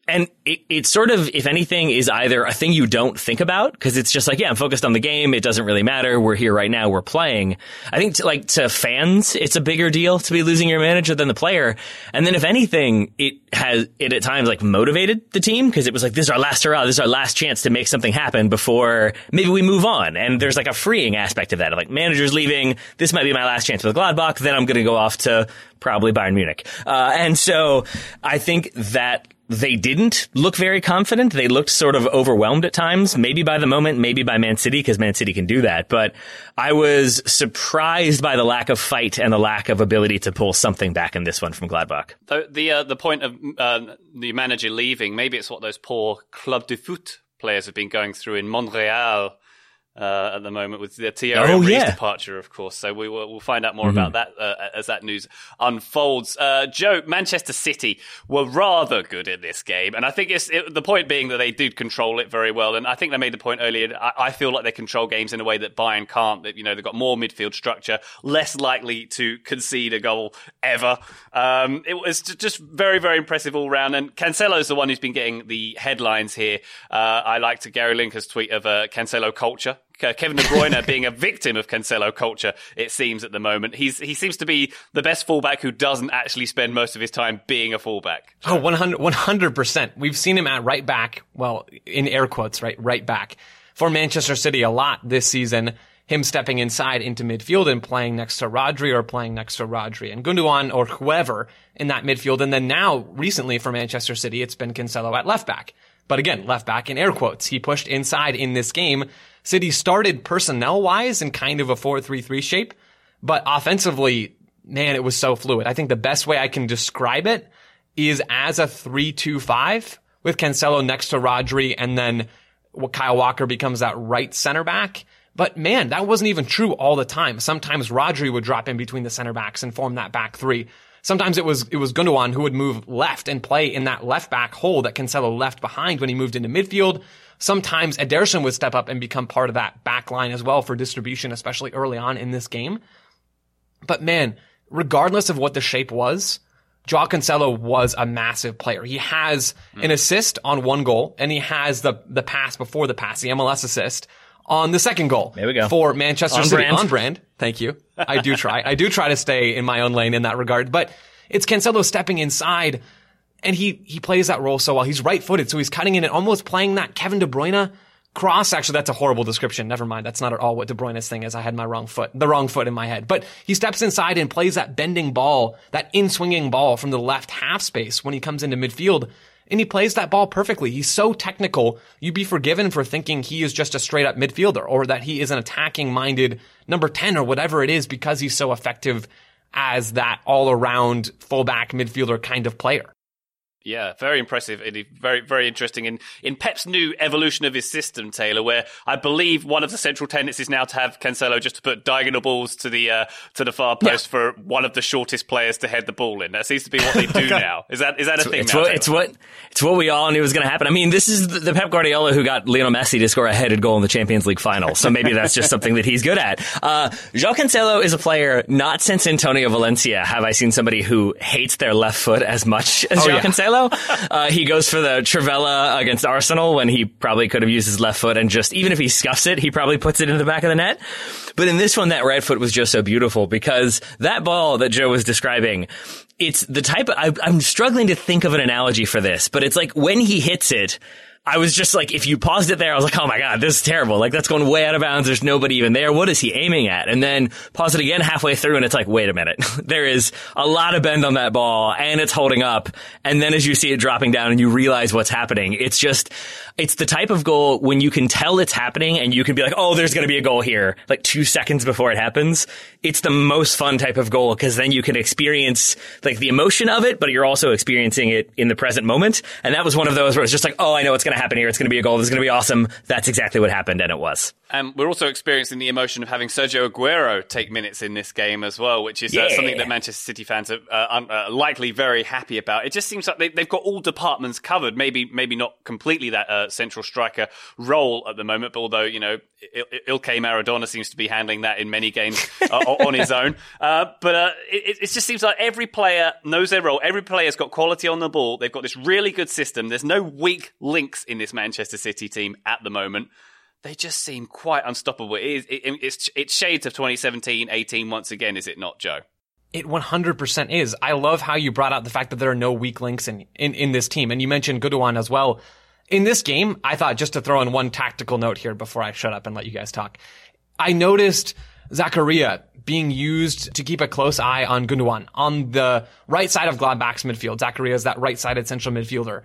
And it, it sort of, if anything, is either a thing you don't think about because it's just like, yeah, I'm focused on the game. It doesn't really matter. We're here right now. We're playing. I think to, like to fans, it's a bigger deal to be losing your manager than the player. And then if anything, it has, it at times like motivated the team because it was like, this is our last hurrah. This is our last chance to make something happen before maybe we move on. And there's like a freeing aspect of that. Like manager's leaving. This might be my last chance with Gladbach. Then I'm going to go off to probably Bayern Munich. Uh, and so I think that they didn't look very confident. They looked sort of overwhelmed at times, maybe by the moment, maybe by Man City, because Man City can do that. But I was surprised by the lack of fight and the lack of ability to pull something back in this one from Gladbach. The the, uh, the point of uh, the manager leaving, maybe it's what those poor Club de Foot players have been going through in Montreal uh, at the moment with the Thierry oh, yeah. departure, of course. So we will we'll find out more mm-hmm. about that uh, as that news unfolds. Uh, Joe, Manchester City were rather good in this game, and I think it's it, the point being that they did control it very well. And I think they made the point earlier. I, I, feel like they control games in a way that Bayern can't. That you know they've got more midfield structure, less likely to concede a goal ever. Um, it was just very very impressive all round. And Cancelo's the one who's been getting the headlines here. Uh, I liked Gary Lineker's tweet of uh, Cancelo culture Uh, Kevin De Bruyne being a victim of Cancelo culture, it seems at the moment. He's he seems to be the best fullback who doesn't actually spend most of his time being a fullback. Oh, 100 percent. We've seen him at right back. Well, in air quotes, right, right back for Manchester City a lot this season. Him stepping inside into midfield and playing next to Rodri or playing next to Rodri and Gundogan or whoever in that midfield. And then now, recently for Manchester City, it's been Cancelo at left back. But again, left back in air quotes. He pushed inside in this game City started personnel wise in kind of a 4-3-3 shape, but offensively, man, it was so fluid. I think the best way I can describe it is as a 3-2-5 with Cancelo next to Rodri and then Kyle Walker becomes that right center back. But man, that wasn't even true all the time. Sometimes Rodri would drop in between the center backs and form that back three. Sometimes it was it was Gundogan who would move left and play in that left back hole that Cancelo left behind when he moved into midfield. Sometimes Ederson would step up and become part of that back line as well for distribution, especially early on in this game. But man, regardless of what the shape was, Joao Cancelo was a massive player. He has an mm. assist on one goal, and he has the the pass before the pass, the MLS assist on the second goal. There we go. For Manchester on City. Brand. On brand. Thank you. I do try. I do try to stay in my own lane in that regard. But it's Cancelo stepping inside and he he plays that role so well. He's right footed, so he's cutting in and almost playing that Kevin De Bruyne cross. Actually, that's a horrible description. Never mind. That's not at all what De Bruyne's thing is. I had my wrong foot, the wrong foot in my head. But he steps inside and plays that bending ball, that in swinging ball from the left half space when he comes into midfield. And he plays that ball perfectly. He's so technical. You'd be forgiven for thinking he is just a straight up midfielder or that he is an attacking minded number 10 or whatever it is because he's so effective as that all around fullback midfielder kind of player. Yeah, very impressive. and Very, very interesting. In in Pep's new evolution of his system, Taylor, where I believe one of the central tenets is now to have Cancelo just to put diagonal balls to the uh, to the far post yeah. for one of the shortest players to head the ball in. That seems to be what they do now. Is that is that a it's, thing? It's now, what, it's what it's what we all knew was going to happen. I mean, this is the, the, Pep Guardiola who got Lionel Messi to score a headed goal in the Champions League final. So maybe that's just something that he's good at. Uh, João Cancelo is a player not since Antonio Valencia have I seen somebody who hates their left foot as much as oh, João yeah. Cancelo. Uh, he goes for the trivela against Arsenal when he probably could have used his left foot and just, even if he scuffs it, he probably puts it in the back of the net. But in this one, that right foot was just so beautiful because that ball that Joe was describing, it's the type of, I, I'm struggling to think of an analogy for this, but it's like when he hits it, I was just like, if you paused it there, I was like, oh my God, this is terrible. Like that's going way out of bounds. There's nobody even there. What is he aiming at? And then pause it again halfway through and it's like, wait a minute. there is a lot of bend on that ball and it's holding up. And then as you see it dropping down and you realize what's happening, it's just, it's the type of goal when you can tell it's happening and you can be like, oh, there's going to be a goal here, like two seconds before it happens. It's the most fun type of goal because then you can experience like the emotion of it, but you're also experiencing it in the present moment. And that was one of those where it's just like, oh, I know what's going to happen here. It's going to be a goal. This is going to be awesome. That's exactly what happened. And it was. And we're also experiencing the emotion of having Sergio Aguero take minutes in this game as well, which is uh, yeah. something that Manchester City fans are uh, uh, likely very happy about. It just seems like they, have got all departments covered. Maybe, maybe not completely that uh, central striker role at the moment, but although you know Il- Ilkay Maradona seems to be handling that in many games uh, on his own. Uh, but it, it just seems like every player knows their role. Every player's got quality on the ball. They've got this really good system. There's no weak links in this Manchester City team at the moment they just seem quite unstoppable. It is, it, it's, it's shades of 2017 18 once again, is it not, Joe? It 100% is. I love how you brought out the fact that there are no weak links in, in, in this team. And you mentioned Gundogan as well. In this game, I thought just to throw in one tactical note here before I shut up and let you guys talk. I noticed Zakaria being used to keep a close eye on Gundogan on the right side of Gladbach's midfield. Zakaria is that right-sided central midfielder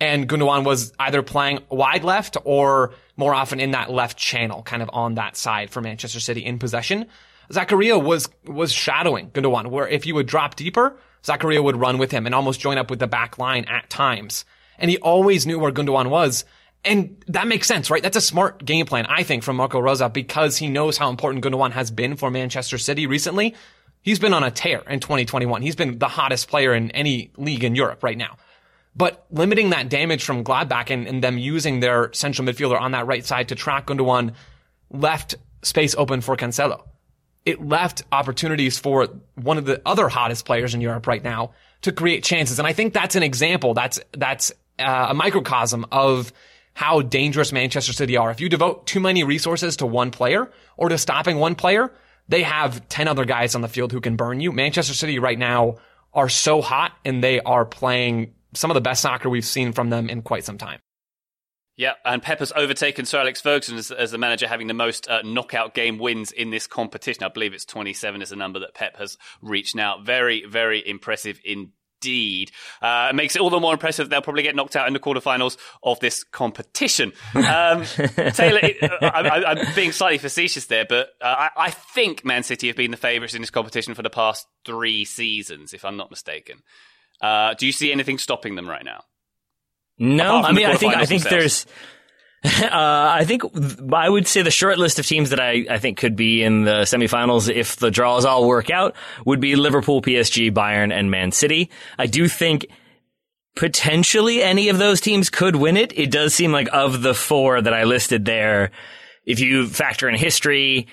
and Gundogan was either playing wide left or more often in that left channel, kind of on that side for Manchester City in possession. Zakaria was was shadowing Gundogan, where if he would drop deeper, Zakaria would run with him and almost join up with the back line at times. And he always knew where Gundogan was. And that makes sense, right? That's a smart game plan, I think, from Marco Rose because he knows how important Gundogan has been for Manchester City recently. He's been on a tear in 2021. He's been the hottest player in any league in Europe right now. But limiting that damage from Gladbach and, and them using their central midfielder on that right side to track Gundogan left space open for Cancelo. It left opportunities for one of the other hottest players in Europe right now to create chances. And I think that's an example. That's, that's uh, a microcosm of how dangerous Manchester City are. If you devote too many resources to one player or to stopping one player, they have 10 other guys on the field who can burn you. Manchester City right now are so hot and they are playing some of the best soccer we've seen from them in quite some time. Yeah, and Pep has overtaken Sir Alex Ferguson as, as the manager having the most uh, knockout game wins in this competition. I believe it's 27 is the number that Pep has reached now. Very, very impressive indeed. Uh, it makes it all the more impressive they'll probably get knocked out in the quarterfinals of this competition. Um, Taylor, I, am being slightly facetious there, but uh, I, I, think Man City have been the favourites in this competition for the past three seasons, if I'm not mistaken. Uh, do you see anything stopping them right now? No, I mean, I think I think themselves? there's. Uh, I think I would say the short list of teams that I, I think could be in the semifinals if the draws all work out would be Liverpool, PSG, Bayern, and Man City. I do think potentially any of those teams could win it. It does seem like of the four that I listed there, if you factor in history,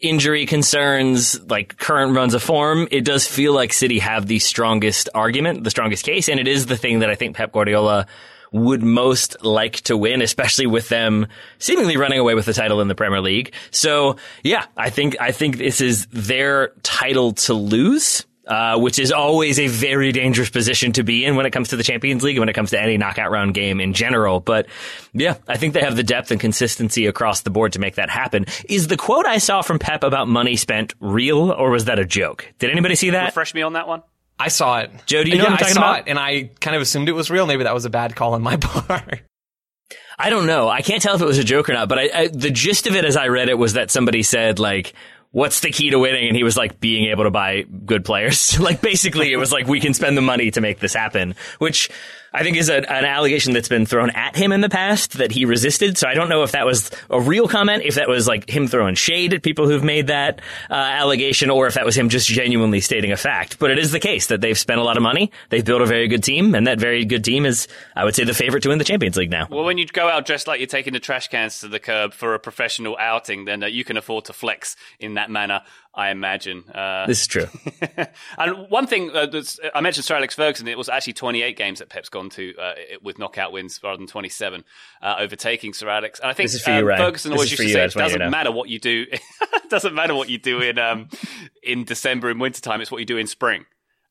injury concerns, like current runs of form, it does feel like City have the strongest argument, the strongest case, and it is the thing that I think Pep Guardiola would most like to win, especially with them seemingly running away with the title in the Premier League. So yeah, I think, I think this is their title to lose. Uh, which is always a very dangerous position to be in when it comes to the Champions League, when it comes to any knockout round game in general. But yeah, I think they have the depth and consistency across the board to make that happen. Is the quote I saw from Pep about money spent real, or was that a joke? Did anybody see that? Refresh me on that one. I saw it. Joe, do you know yeah, what I'm talking I saw about? It, and I kind of assumed it was real. Maybe that was a bad call on my part. I don't know. I can't tell if it was a joke or not, but I, I, the gist of it as I read it was that somebody said like, what's the key to winning? And he was like, being able to buy good players. like basically it was like, we can spend the money to make this happen, which I think is a, an allegation that's been thrown at him in the past that he resisted. So I don't know if that was a real comment, if that was like him throwing shade at people who've made that uh, allegation, or if that was him just genuinely stating a fact. But it is the case that they've spent a lot of money, they've built a very good team, and that very good team is, I would say, the favorite to win the Champions League now. Well, when you go out dressed like you're taking the trash cans to the curb for a professional outing, then uh, you can afford to flex in that manner. I imagine. Uh, this is true. and one thing uh, I mentioned Sir Alex Ferguson. It was actually 28 games that Pep's gone to uh, with knockout wins rather than 27, uh, overtaking Sir Alex. And I think you, um, Ferguson always used to say it doesn't matter what you do. it doesn't matter what you do in um, in December and wintertime. It's what you do in spring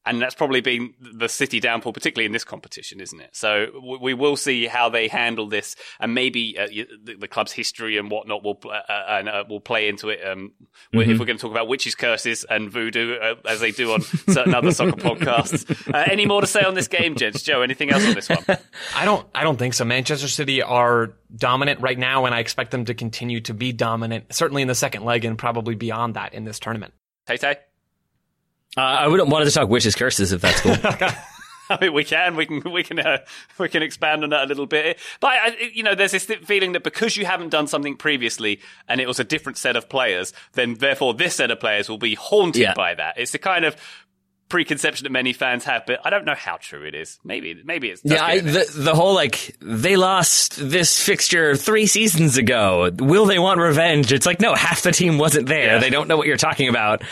and that's probably been the city downfall, particularly in this competition, isn't it? So we will see how they handle this, and maybe uh, the, the, club's history and whatnot will uh, uh, and uh, will play into it. Um, mm-hmm. If we're going to talk about witches' curses and voodoo, uh, as they do on certain other soccer podcasts, uh, any more to say on this game, gents? Joe, anything else on this one? I don't. I don't think so. Manchester City are dominant right now, and I expect them to continue to be dominant, certainly in the second leg, and probably beyond that in this tournament. Tay Tay. Uh, I wouldn't want to talk witches curses if that's cool. I mean, we can, we can, we can, uh, we can expand on that a little bit. But I, you know, there's this feeling that because you haven't done something previously and it was a different set of players, then therefore this set of players will be haunted yeah. by that. It's the kind of preconception that many fans have, but I don't know how true it is. Maybe, maybe it's yeah. I, the the whole like they lost this fixture three seasons ago. Will they want revenge? It's like no, half the team wasn't there. Yeah. They don't know what you're talking about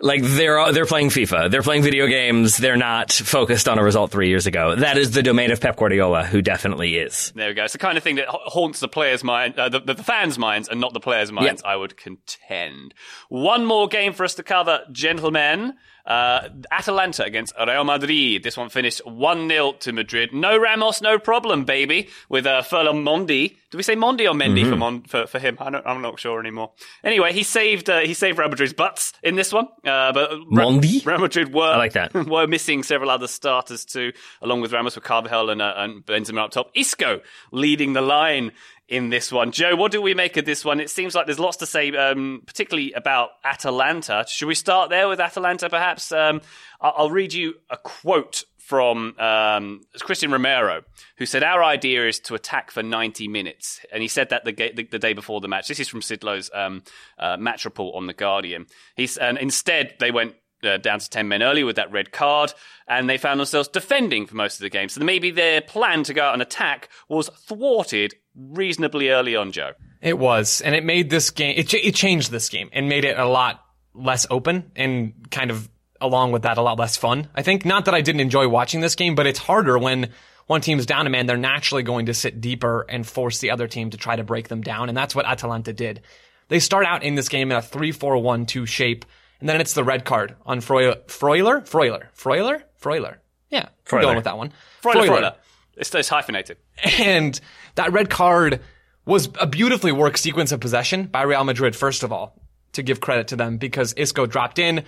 like they're they're playing FIFA, they're playing video games, they're not focused on a result three years ago. That is the domain of Pep Guardiola, who definitely is. There we go. It's the kind of thing that haunts the players' mind, uh, the, the, fans' minds, and not the players' minds. Yep. I would contend. One more game for us to cover, gentlemen. Uh, Atalanta against Real Madrid. This one finished 1 0 to Madrid. No Ramos, no problem, baby, with uh, Ferland Mendy. Do we say Mondi or Mendy mm-hmm. for, Mon- for, for him? I am not sure anymore. Anyway, he saved uh, he saved Real Madrid's butts in this one. Uh, but Mondi? Real Madrid were, I like that. were missing several other starters too, along with Ramos with Carvajal and, uh, and Benzema up top. Isco leading the line in this one. Joe, what do we make of this one? It seems like there's lots to say, um, particularly about Atalanta. Should we start there with Atalanta, perhaps? Um, I'll read you a quote from um, Cristian Romero, who said, Our idea is to attack for 90 minutes. And he said that the, the, the day before the match. This is from Sid Lowe's um, uh, match report on The Guardian. He's, and instead, they went uh, down to 10 men early with that red card, and they found themselves defending for most of the game. So maybe their plan to go out and attack was thwarted reasonably early on, Joe. It was, and it made this game, it, it changed this game and made it a lot less open and kind of along with that a lot less fun. I think not that I didn't enjoy watching this game, but it's harder when one team is down a man. They're naturally going to sit deeper and force the other team to try to break them down. And that's what Atalanta did. They start out in this game in a 3-4-1-2 shape. And then it's the red card on Freuler, Freuler, Freuler, Freuler, Freuler. Yeah, Freuler. I'm going with that one. Freuler, Freuler. Freuler. It's, it's hyphenated. And that red card was a beautifully worked sequence of possession by Real Madrid, first of all, to give credit to them because Isco dropped in.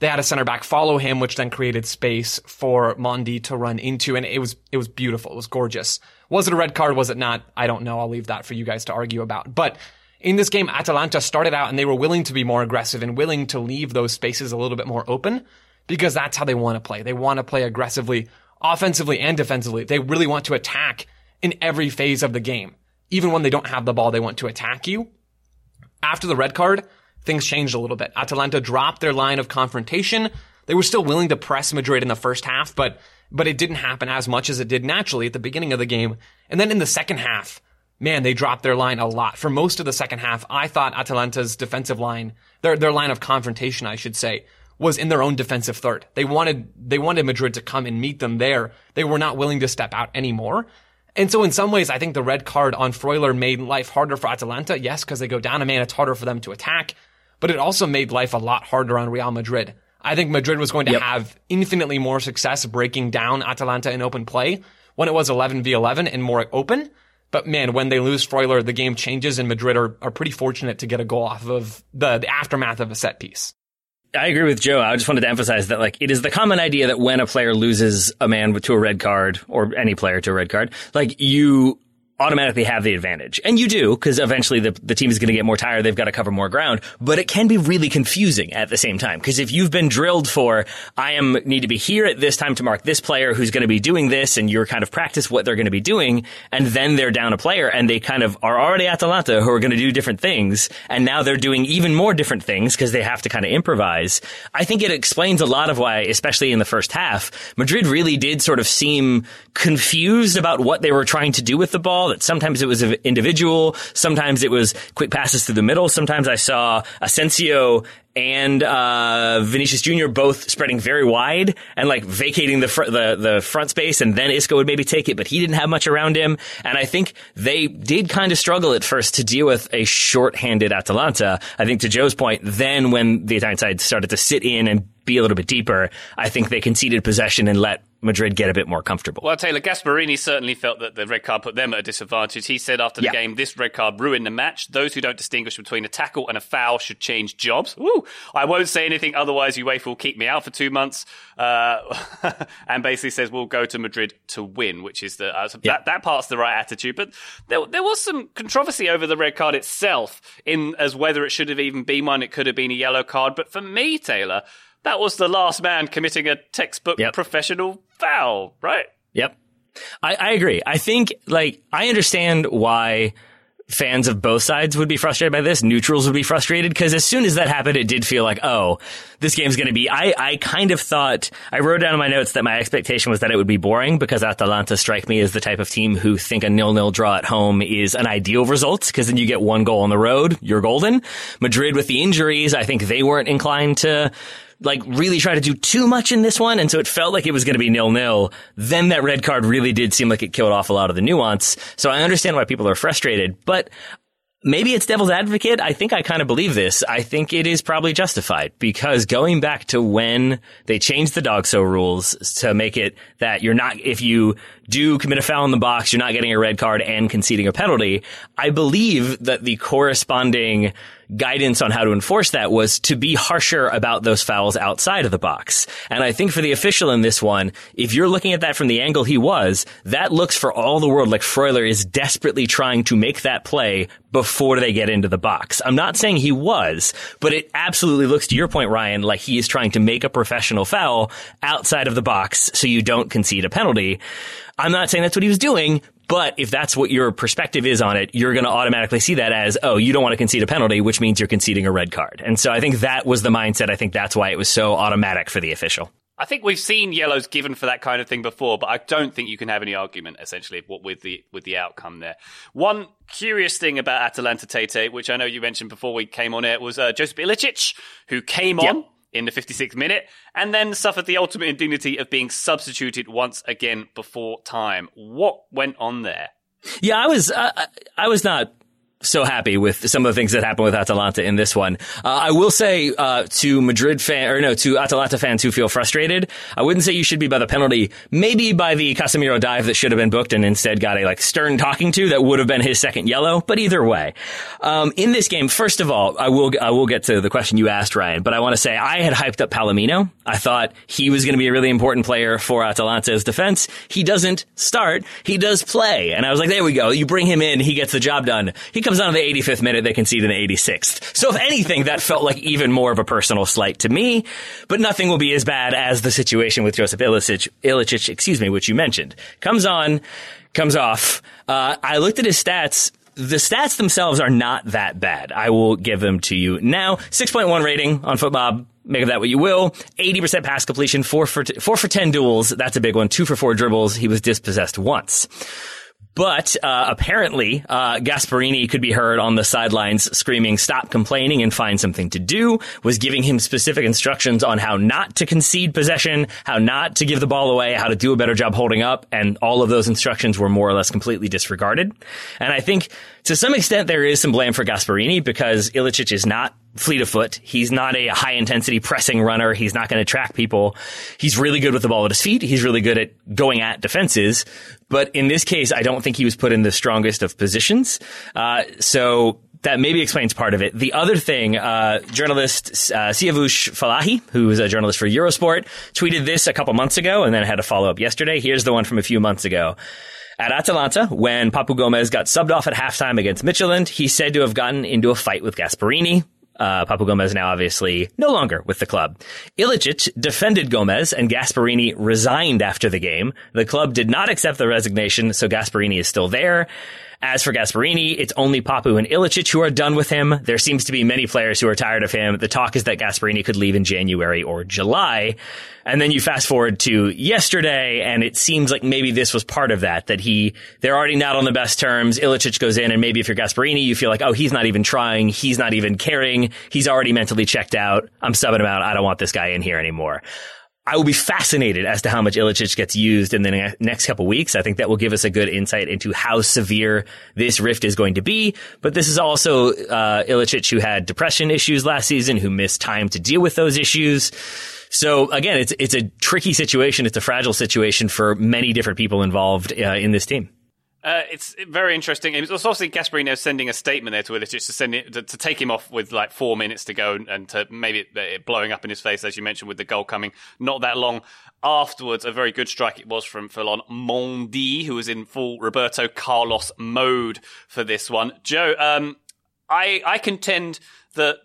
They had a center back follow him, which then created space for Mendy to run into. And it was, it was beautiful. It was gorgeous. Was it a red card? Was it not? I don't know. I'll leave that for you guys to argue about. But in this game, Atalanta started out and they were willing to be more aggressive and willing to leave those spaces a little bit more open because that's how they want to play. They want to play aggressively, offensively and defensively. They really want to attack in every phase of the game. Even when they don't have the ball, they want to attack you. After the red card, things changed a little bit. Atalanta dropped their line of confrontation. They were still willing to press Madrid in the first half, but, but it didn't happen as much as it did naturally at the beginning of the game. And then in the second half, man, they dropped their line a lot. For most of the second half, I thought Atalanta's defensive line, their, their line of confrontation, I should say, was in their own defensive third. They wanted, they wanted Madrid to come and meet them there. They were not willing to step out anymore. And so in some ways, I think the red card on Freuler made life harder for Atalanta. Yes, because they go down a man, it's harder for them to attack, but it also made life a lot harder on Real Madrid. I think Madrid was going to yep. have infinitely more success breaking down Atalanta in open play when it was 11 v 11 and more open. But man, when they lose Freuler, the game changes and Madrid are, are pretty fortunate to get a goal off of the, the aftermath of a set piece. I agree with Joe. I just wanted to emphasize that like it is the common idea that when a player loses a man to a red card or any player to a red card, like you automatically have the advantage. And you do, because eventually the, the team is going to get more tired. They've got to cover more ground, but it can be really confusing at the same time. Because if you've been drilled for, I am need to be here at this time to mark this player who's going to be doing this, and you're kind of practice what they're going to be doing, and then they're down a player and they kind of are already Atalanta who are going to do different things, and now they're doing even more different things because they have to kind of improvise. I think it explains a lot of why, especially in the first half, Madrid really did sort of seem confused about what they were trying to do with the ball sometimes it was individual, sometimes it was quick passes through the middle. Sometimes I saw Asensio and uh, Vinicius Jr. both spreading very wide and like vacating the fr- the the front space, and then Isco would maybe take it, but he didn't have much around him. And I think they did kind of struggle at first to deal with a short-handed Atalanta. I think to Joe's point, then when the Italian side started to sit in and be a little bit deeper, I think they conceded possession and let Madrid get a bit more comfortable. Well, Taylor Gasperini certainly felt that the red card put them at a disadvantage. He said after the yeah. game, this red card ruined the match. Those who don't distinguish between a tackle and a foul should change jobs. Woo! I won't say anything otherwise. UEFA will keep me out for two months. Uh, and basically says we'll go to Madrid to win, which is the uh, yeah. that that part's the right attitude. But there there was some controversy over the red card itself, in as whether it should have even been one. It could have been a yellow card. But for me, Taylor that was the last man committing a textbook yep. professional foul, right? Yep. I, I agree. I think, like, I understand why fans of both sides would be frustrated by this. Neutrals would be frustrated because as soon as that happened, it did feel like, oh, this game's going to be. I, I kind of thought, I wrote down in my notes that my expectation was that it would be boring because Atalanta strike me as the type of team who think a nil-nil draw at home is an ideal result because then you get one goal on the road, you're golden. Madrid with the injuries, I think they weren't inclined to like really try to do too much in this one. And so it felt like it was going to be nil nil. Then that red card really did seem like it killed off a lot of the nuance. So I understand why people are frustrated, but maybe it's devil's advocate. I think I kind of believe this. I think it is probably justified because going back to when they changed the dog DOGSO rules to make it that you're not, if you do commit a foul in the box, you're not getting a red card and conceding a penalty. I believe that the corresponding guidance on how to enforce that was to be harsher about those fouls outside of the box. And I think for the official in this one, if you're looking at that from the angle he was, that looks for all the world like Freuler is desperately trying to make that play before they get into the box. I'm not saying he was, but it absolutely looks to your point, Ryan, like he is trying to make a professional foul outside of the box so you don't concede a penalty. I'm not saying that's what he was doing, but if that's what your perspective is on it, you're going to automatically see that as, oh, you don't want to concede a penalty, which means you're conceding a red card. And so I think that was the mindset. I think that's why it was so automatic for the official. I think we've seen yellows given for that kind of thing before, but I don't think you can have any argument essentially with the with the outcome there. One curious thing about Atalanta Tate, which I know you mentioned before we came on it, was uh, Josip Ilicic, who came yep. on in the 56th minute and then suffered the ultimate indignity of being substituted once again before time. What went on there? Yeah, I was uh, I was not so happy with some of the things that happened with Atalanta in this one. Uh, I will say uh, to Madrid fan or no to Atalanta fans who feel frustrated, I wouldn't say you should be by the penalty. Maybe by the Casemiro dive that should have been booked and instead got a like stern talking to that would have been his second yellow. But either way, um, in this game, first of all, I will I will get to the question you asked, Ryan. But I want to say I had hyped up Palomino. I thought he was going to be a really important player for Atalanta's defense. He doesn't start. He does play, and I was like, there we go. You bring him in, he gets the job done. He comes on in the 85th minute, they concede in the 86th. So if anything, that felt like even more of a personal slight to me, but nothing will be as bad as the situation with Josip Ilicic, Ilicic excuse me, which you mentioned. Comes on, comes off. Uh, I looked at his stats the stats themselves are not that bad. I will give them to you now. 6.1 rating on FotMob. Make of that what you will. 80% pass completion, four for, t- four for 10 duels. That's a big one. Two for four dribbles. He was dispossessed once. But uh, apparently, uh, Gasperini could be heard on the sidelines screaming, "Stop complaining and find something to do." Was giving him specific instructions on how not to concede possession, how not to give the ball away, how to do a better job holding up, and all of those instructions were more or less completely disregarded. And I think to some extent there is some blame for Gasperini because Ilicic is not fleet of foot. He's not a high intensity pressing runner. He's not going to track people. He's really good with the ball at his feet. He's really good at going at defenses. But in this case, I don't think he was put in the strongest of positions. Uh, so that maybe explains part of it. The other thing, uh, journalist uh, Siavush Falahi, who is a journalist for Eurosport, tweeted this a couple months ago and then had a follow up yesterday. Here's the one from a few months ago. At Atalanta, when Papu Gomez got subbed off at halftime against Midtjylland, he's said to have gotten into a fight with Gasperini. Uh, Papu Gomez now obviously no longer with the club. Ilicic defended Gomez and Gasperini resigned after the game. The club did not accept the resignation, so Gasperini is still there. As for Gasperini, it's only Papu and Ilicic who are done with him. There seems to be many players who are tired of him. The talk is that Gasperini could leave in January or July. And then you fast forward to yesterday, and it seems like maybe this was part of that, that he, they're already not on the best terms. Ilicic goes in, and maybe if you're Gasperini, you feel like, oh, he's not even trying. He's not even caring. He's already mentally checked out. I'm subbing him out. I don't want this guy in here anymore. I will be fascinated as to how much Ilicic gets used in the ne- next couple weeks. I think that will give us a good insight into how severe this rift is going to be. But this is also uh, Ilicic who had depression issues last season, who missed time to deal with those issues. So again, it's it's a tricky situation. It's a fragile situation for many different people involved uh, in this team. Uh, it's very interesting. It's obviously Gasperini sending a statement there to Ilicic to send it, to, to, take him off with like four minutes to go and to maybe it, it blowing up in his face, as you mentioned, with the goal coming not that long afterwards. A very good strike it was from Ferland Mendy, who was in full Roberto Carlos mode for this one. Joe, um, I I contend that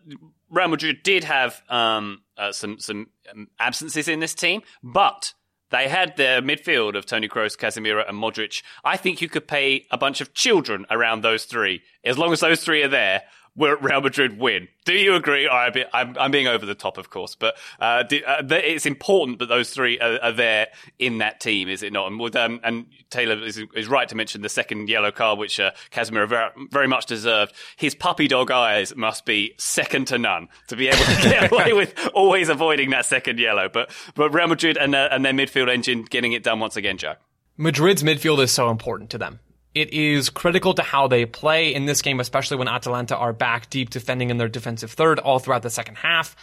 Real Madrid did have um, uh, some some um, absences in this team, but they had their midfield of Toni Kroos, Casemiro, and Modric. I think you could pay a bunch of children around those three. As long as those three are there, Real Madrid win. Do you agree? I'm, I'm, being over the top, of course, but uh, do, uh, it's important that those three are, are, there in that team, is it not? And, um, and Taylor is, is, right to mention the second yellow card, which uh, Casemiro very, very, much deserved. His puppy dog eyes must be second to none to be able to get away with always avoiding that second yellow. But but Real Madrid and, uh, and their midfield engine getting it done once again, Jack. Madrid's midfield is so important to them. It is critical to how they play in this game, especially when Atalanta are back deep defending in their defensive third all throughout the second half.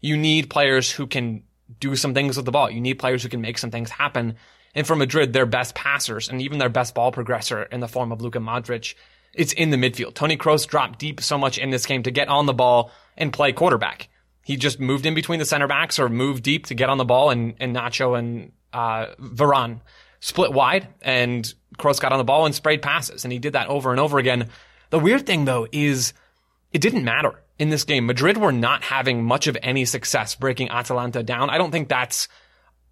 You need players who can do some things with the ball. You need players who can make some things happen. And for Madrid, their best passers and even their best ball progressor in the form of Luka Modric, it's in the midfield. Toni Kroos dropped deep so much in this game to get on the ball and play quarterback. He just moved in between the center backs or moved deep to get on the ball and, and Nacho and uh, Varane split wide and Kroos got on the ball and sprayed passes. And he did that over and over again. The weird thing though is it didn't matter in this game. Madrid were not having much of any success breaking Atalanta down. I don't think that's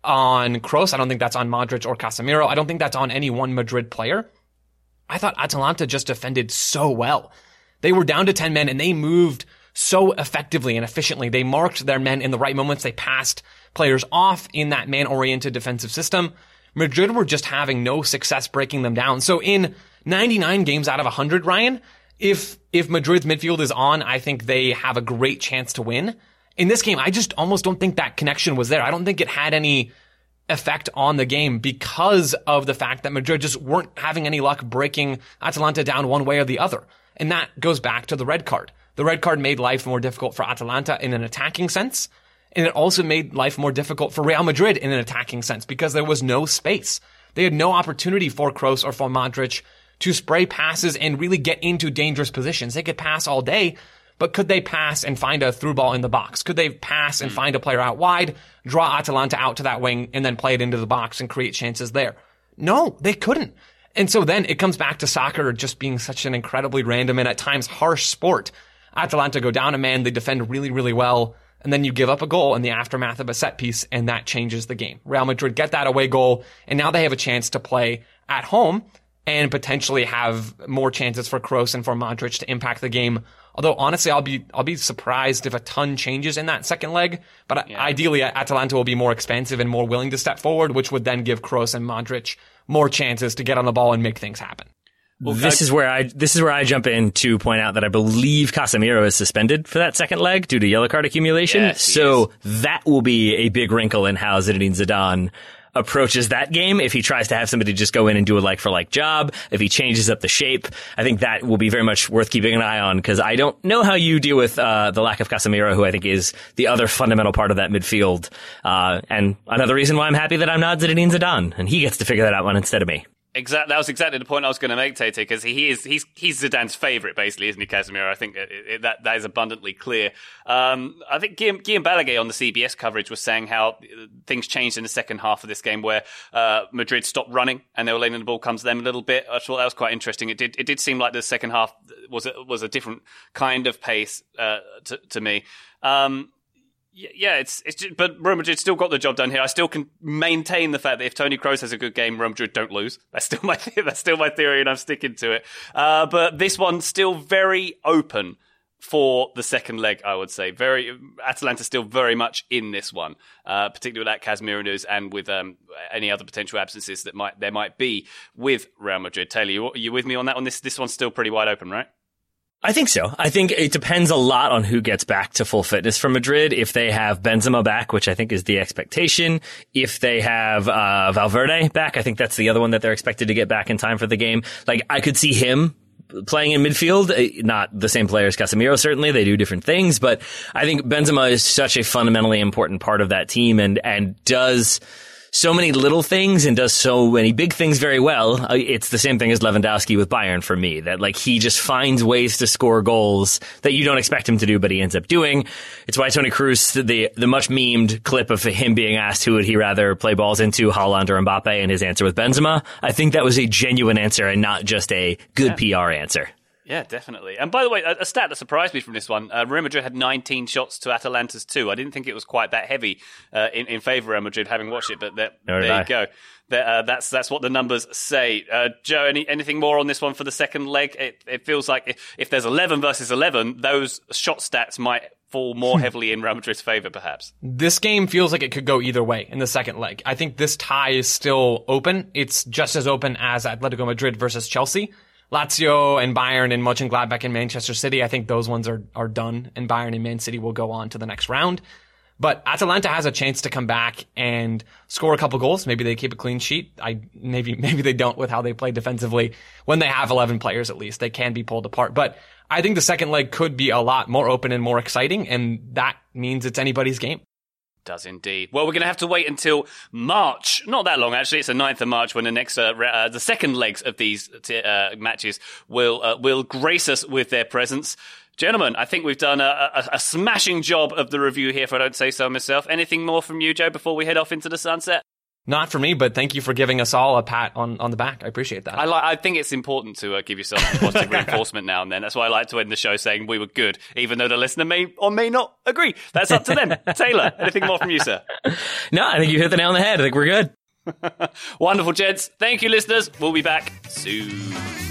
on Kroos. I don't think that's on Modric or Casemiro. I don't think that's on any one Madrid player. I thought Atalanta just defended so well. They were down to 10 men and they moved so effectively and efficiently. They marked their men in the right moments. They passed players off in that man oriented defensive system. Madrid were just having no success breaking them down. So in 99 games out of 100, Ryan, if, if Madrid's midfield is on, I think they have a great chance to win. In this game, I just almost don't think that connection was there. I don't think it had any effect on the game because of the fact that Madrid just weren't having any luck breaking Atalanta down one way or the other. And that goes back to the red card. The red card made life more difficult for Atalanta in an attacking sense. And it also made life more difficult for Real Madrid in an attacking sense because there was no space. They had no opportunity for Kroos or for Modric to spray passes and really get into dangerous positions. They could pass all day, but could they pass and find a through ball in the box? Could they pass and hmm. find a player out wide, draw Atalanta out to that wing, and then play it into the box and create chances there? No, they couldn't. And so then it comes back to soccer just being such an incredibly random and at times harsh sport. Atalanta go down a man, they defend really, really well and then you give up a goal in the aftermath of a set piece, and that changes the game. Real Madrid get that away goal, and now they have a chance to play at home and potentially have more chances for Kroos and for Modric to impact the game. Although honestly, I'll be I'll be surprised if a ton changes in that second leg. But yeah. ideally, Atalanta will be more expansive and more willing to step forward, which would then give Kroos and Modric more chances to get on the ball and make things happen. This is where I this is where I jump in to point out that I believe Casemiro is suspended for that second leg due to yellow card accumulation. Yes, so is. that will be a big wrinkle in how Zinedine Zidane approaches that game. If he tries to have somebody just go in and do a like for like job, if he changes up the shape, I think that will be very much worth keeping an eye on because I don't know how you deal with uh, the lack of Casemiro, who I think is the other fundamental part of that midfield. Uh, and another reason why I'm happy that I'm not Zinedine Zidane and he gets to figure that out one instead of me. Exactly. That was exactly the point I was going to make, Tate, because he is he's he's Zidane's favourite, basically, isn't he, Casemiro? I think it, it, that that is abundantly clear. Um, I think Guillem, Guillem Balagué on the CBS coverage was saying how things changed in the second half of this game, where uh, Madrid stopped running and they were letting the ball come to them a little bit. I thought that was quite interesting. It did it did seem like the second half was a, was a different kind of pace uh, to, to me. Um, yeah, it's it's just, but Real Madrid still got the job done here. I still can maintain the fact that if Toni Kroos has a good game, Real Madrid don't lose. That's still my that's still my theory, and I'm sticking to it. Uh, but this one's still very open for the second leg. I would say very Atalanta still very much in this one, uh, particularly with that Casemiro news and with um, any other potential absences that might there might be with Real Madrid. Taylor, you, you with me on that one? This this one's still pretty wide open, right? I think so. I think it depends a lot on who gets back to full fitness from Madrid. If they have Benzema back, which I think is the expectation. If they have uh, Valverde back, I think that's the other one that they're expected to get back in time for the game. Like I could see him playing in midfield, uh, not the same player as Casemiro, certainly. They do different things, but I think Benzema is such a fundamentally important part of that team and, and does, so many little things and does so many big things very well. Uh, it's the same thing as Lewandowski with Bayern for me, that like he just finds ways to score goals that you don't expect him to do, but he ends up doing. It's why Toni Kroos, the, the much memed clip of him being asked who would he rather play balls into, Haaland or Mbappe, and his answer with Benzema. I think that was a genuine answer and not just a good yeah. PR answer. Yeah, definitely. And by the way, a, a, stat that surprised me from this one: uh, Real Madrid had 19 shots to Atalanta's two. I didn't think it was quite that heavy uh, in in favour of Real Madrid, having watched it. But that, there you go. That, uh, that's that's what the numbers say. Uh, Joe, any, anything more on this one for the second leg? It, it feels like if, if there's 11 versus 11, those shot stats might fall more heavily in Real Madrid's favour, perhaps. This game feels like it could go either way in the second leg. I think this tie is still open. It's just as open as Atletico Madrid versus Chelsea. Lazio and Bayern and Mönchengladbach and Manchester City, I think those ones are, are done and Bayern and Man City will go on to the next round. But Atalanta has a chance to come back and score a couple goals. Maybe they keep a clean sheet. I maybe maybe they don't with how they play defensively. When they have 11 players at least, they can be pulled apart. But I think the second leg could be a lot more open and more exciting and that means it's anybody's game. Does indeed. Well, we're going to have to wait until March. Not that long, actually. It's the 9th of March when the next, uh, uh, the second legs of these t- uh, matches will uh, will grace us with their presence. Gentlemen, I think we've done a, a, a, smashing job of the review here, if I don't say so myself. Anything more from you, Joe, before we head off into the sunset? Not for me, but thank you for giving us all a pat on, on the back. I appreciate that. I like. I think it's important to uh, give yourself positive reinforcement now and then. That's why I like to end the show saying we were good, even though the listener may or may not agree. That's up to them. Taylor, anything more from you, sir? No, I think you hit the nail on the head. I think we're good. Wonderful, gents. Thank you, listeners. We'll be back soon.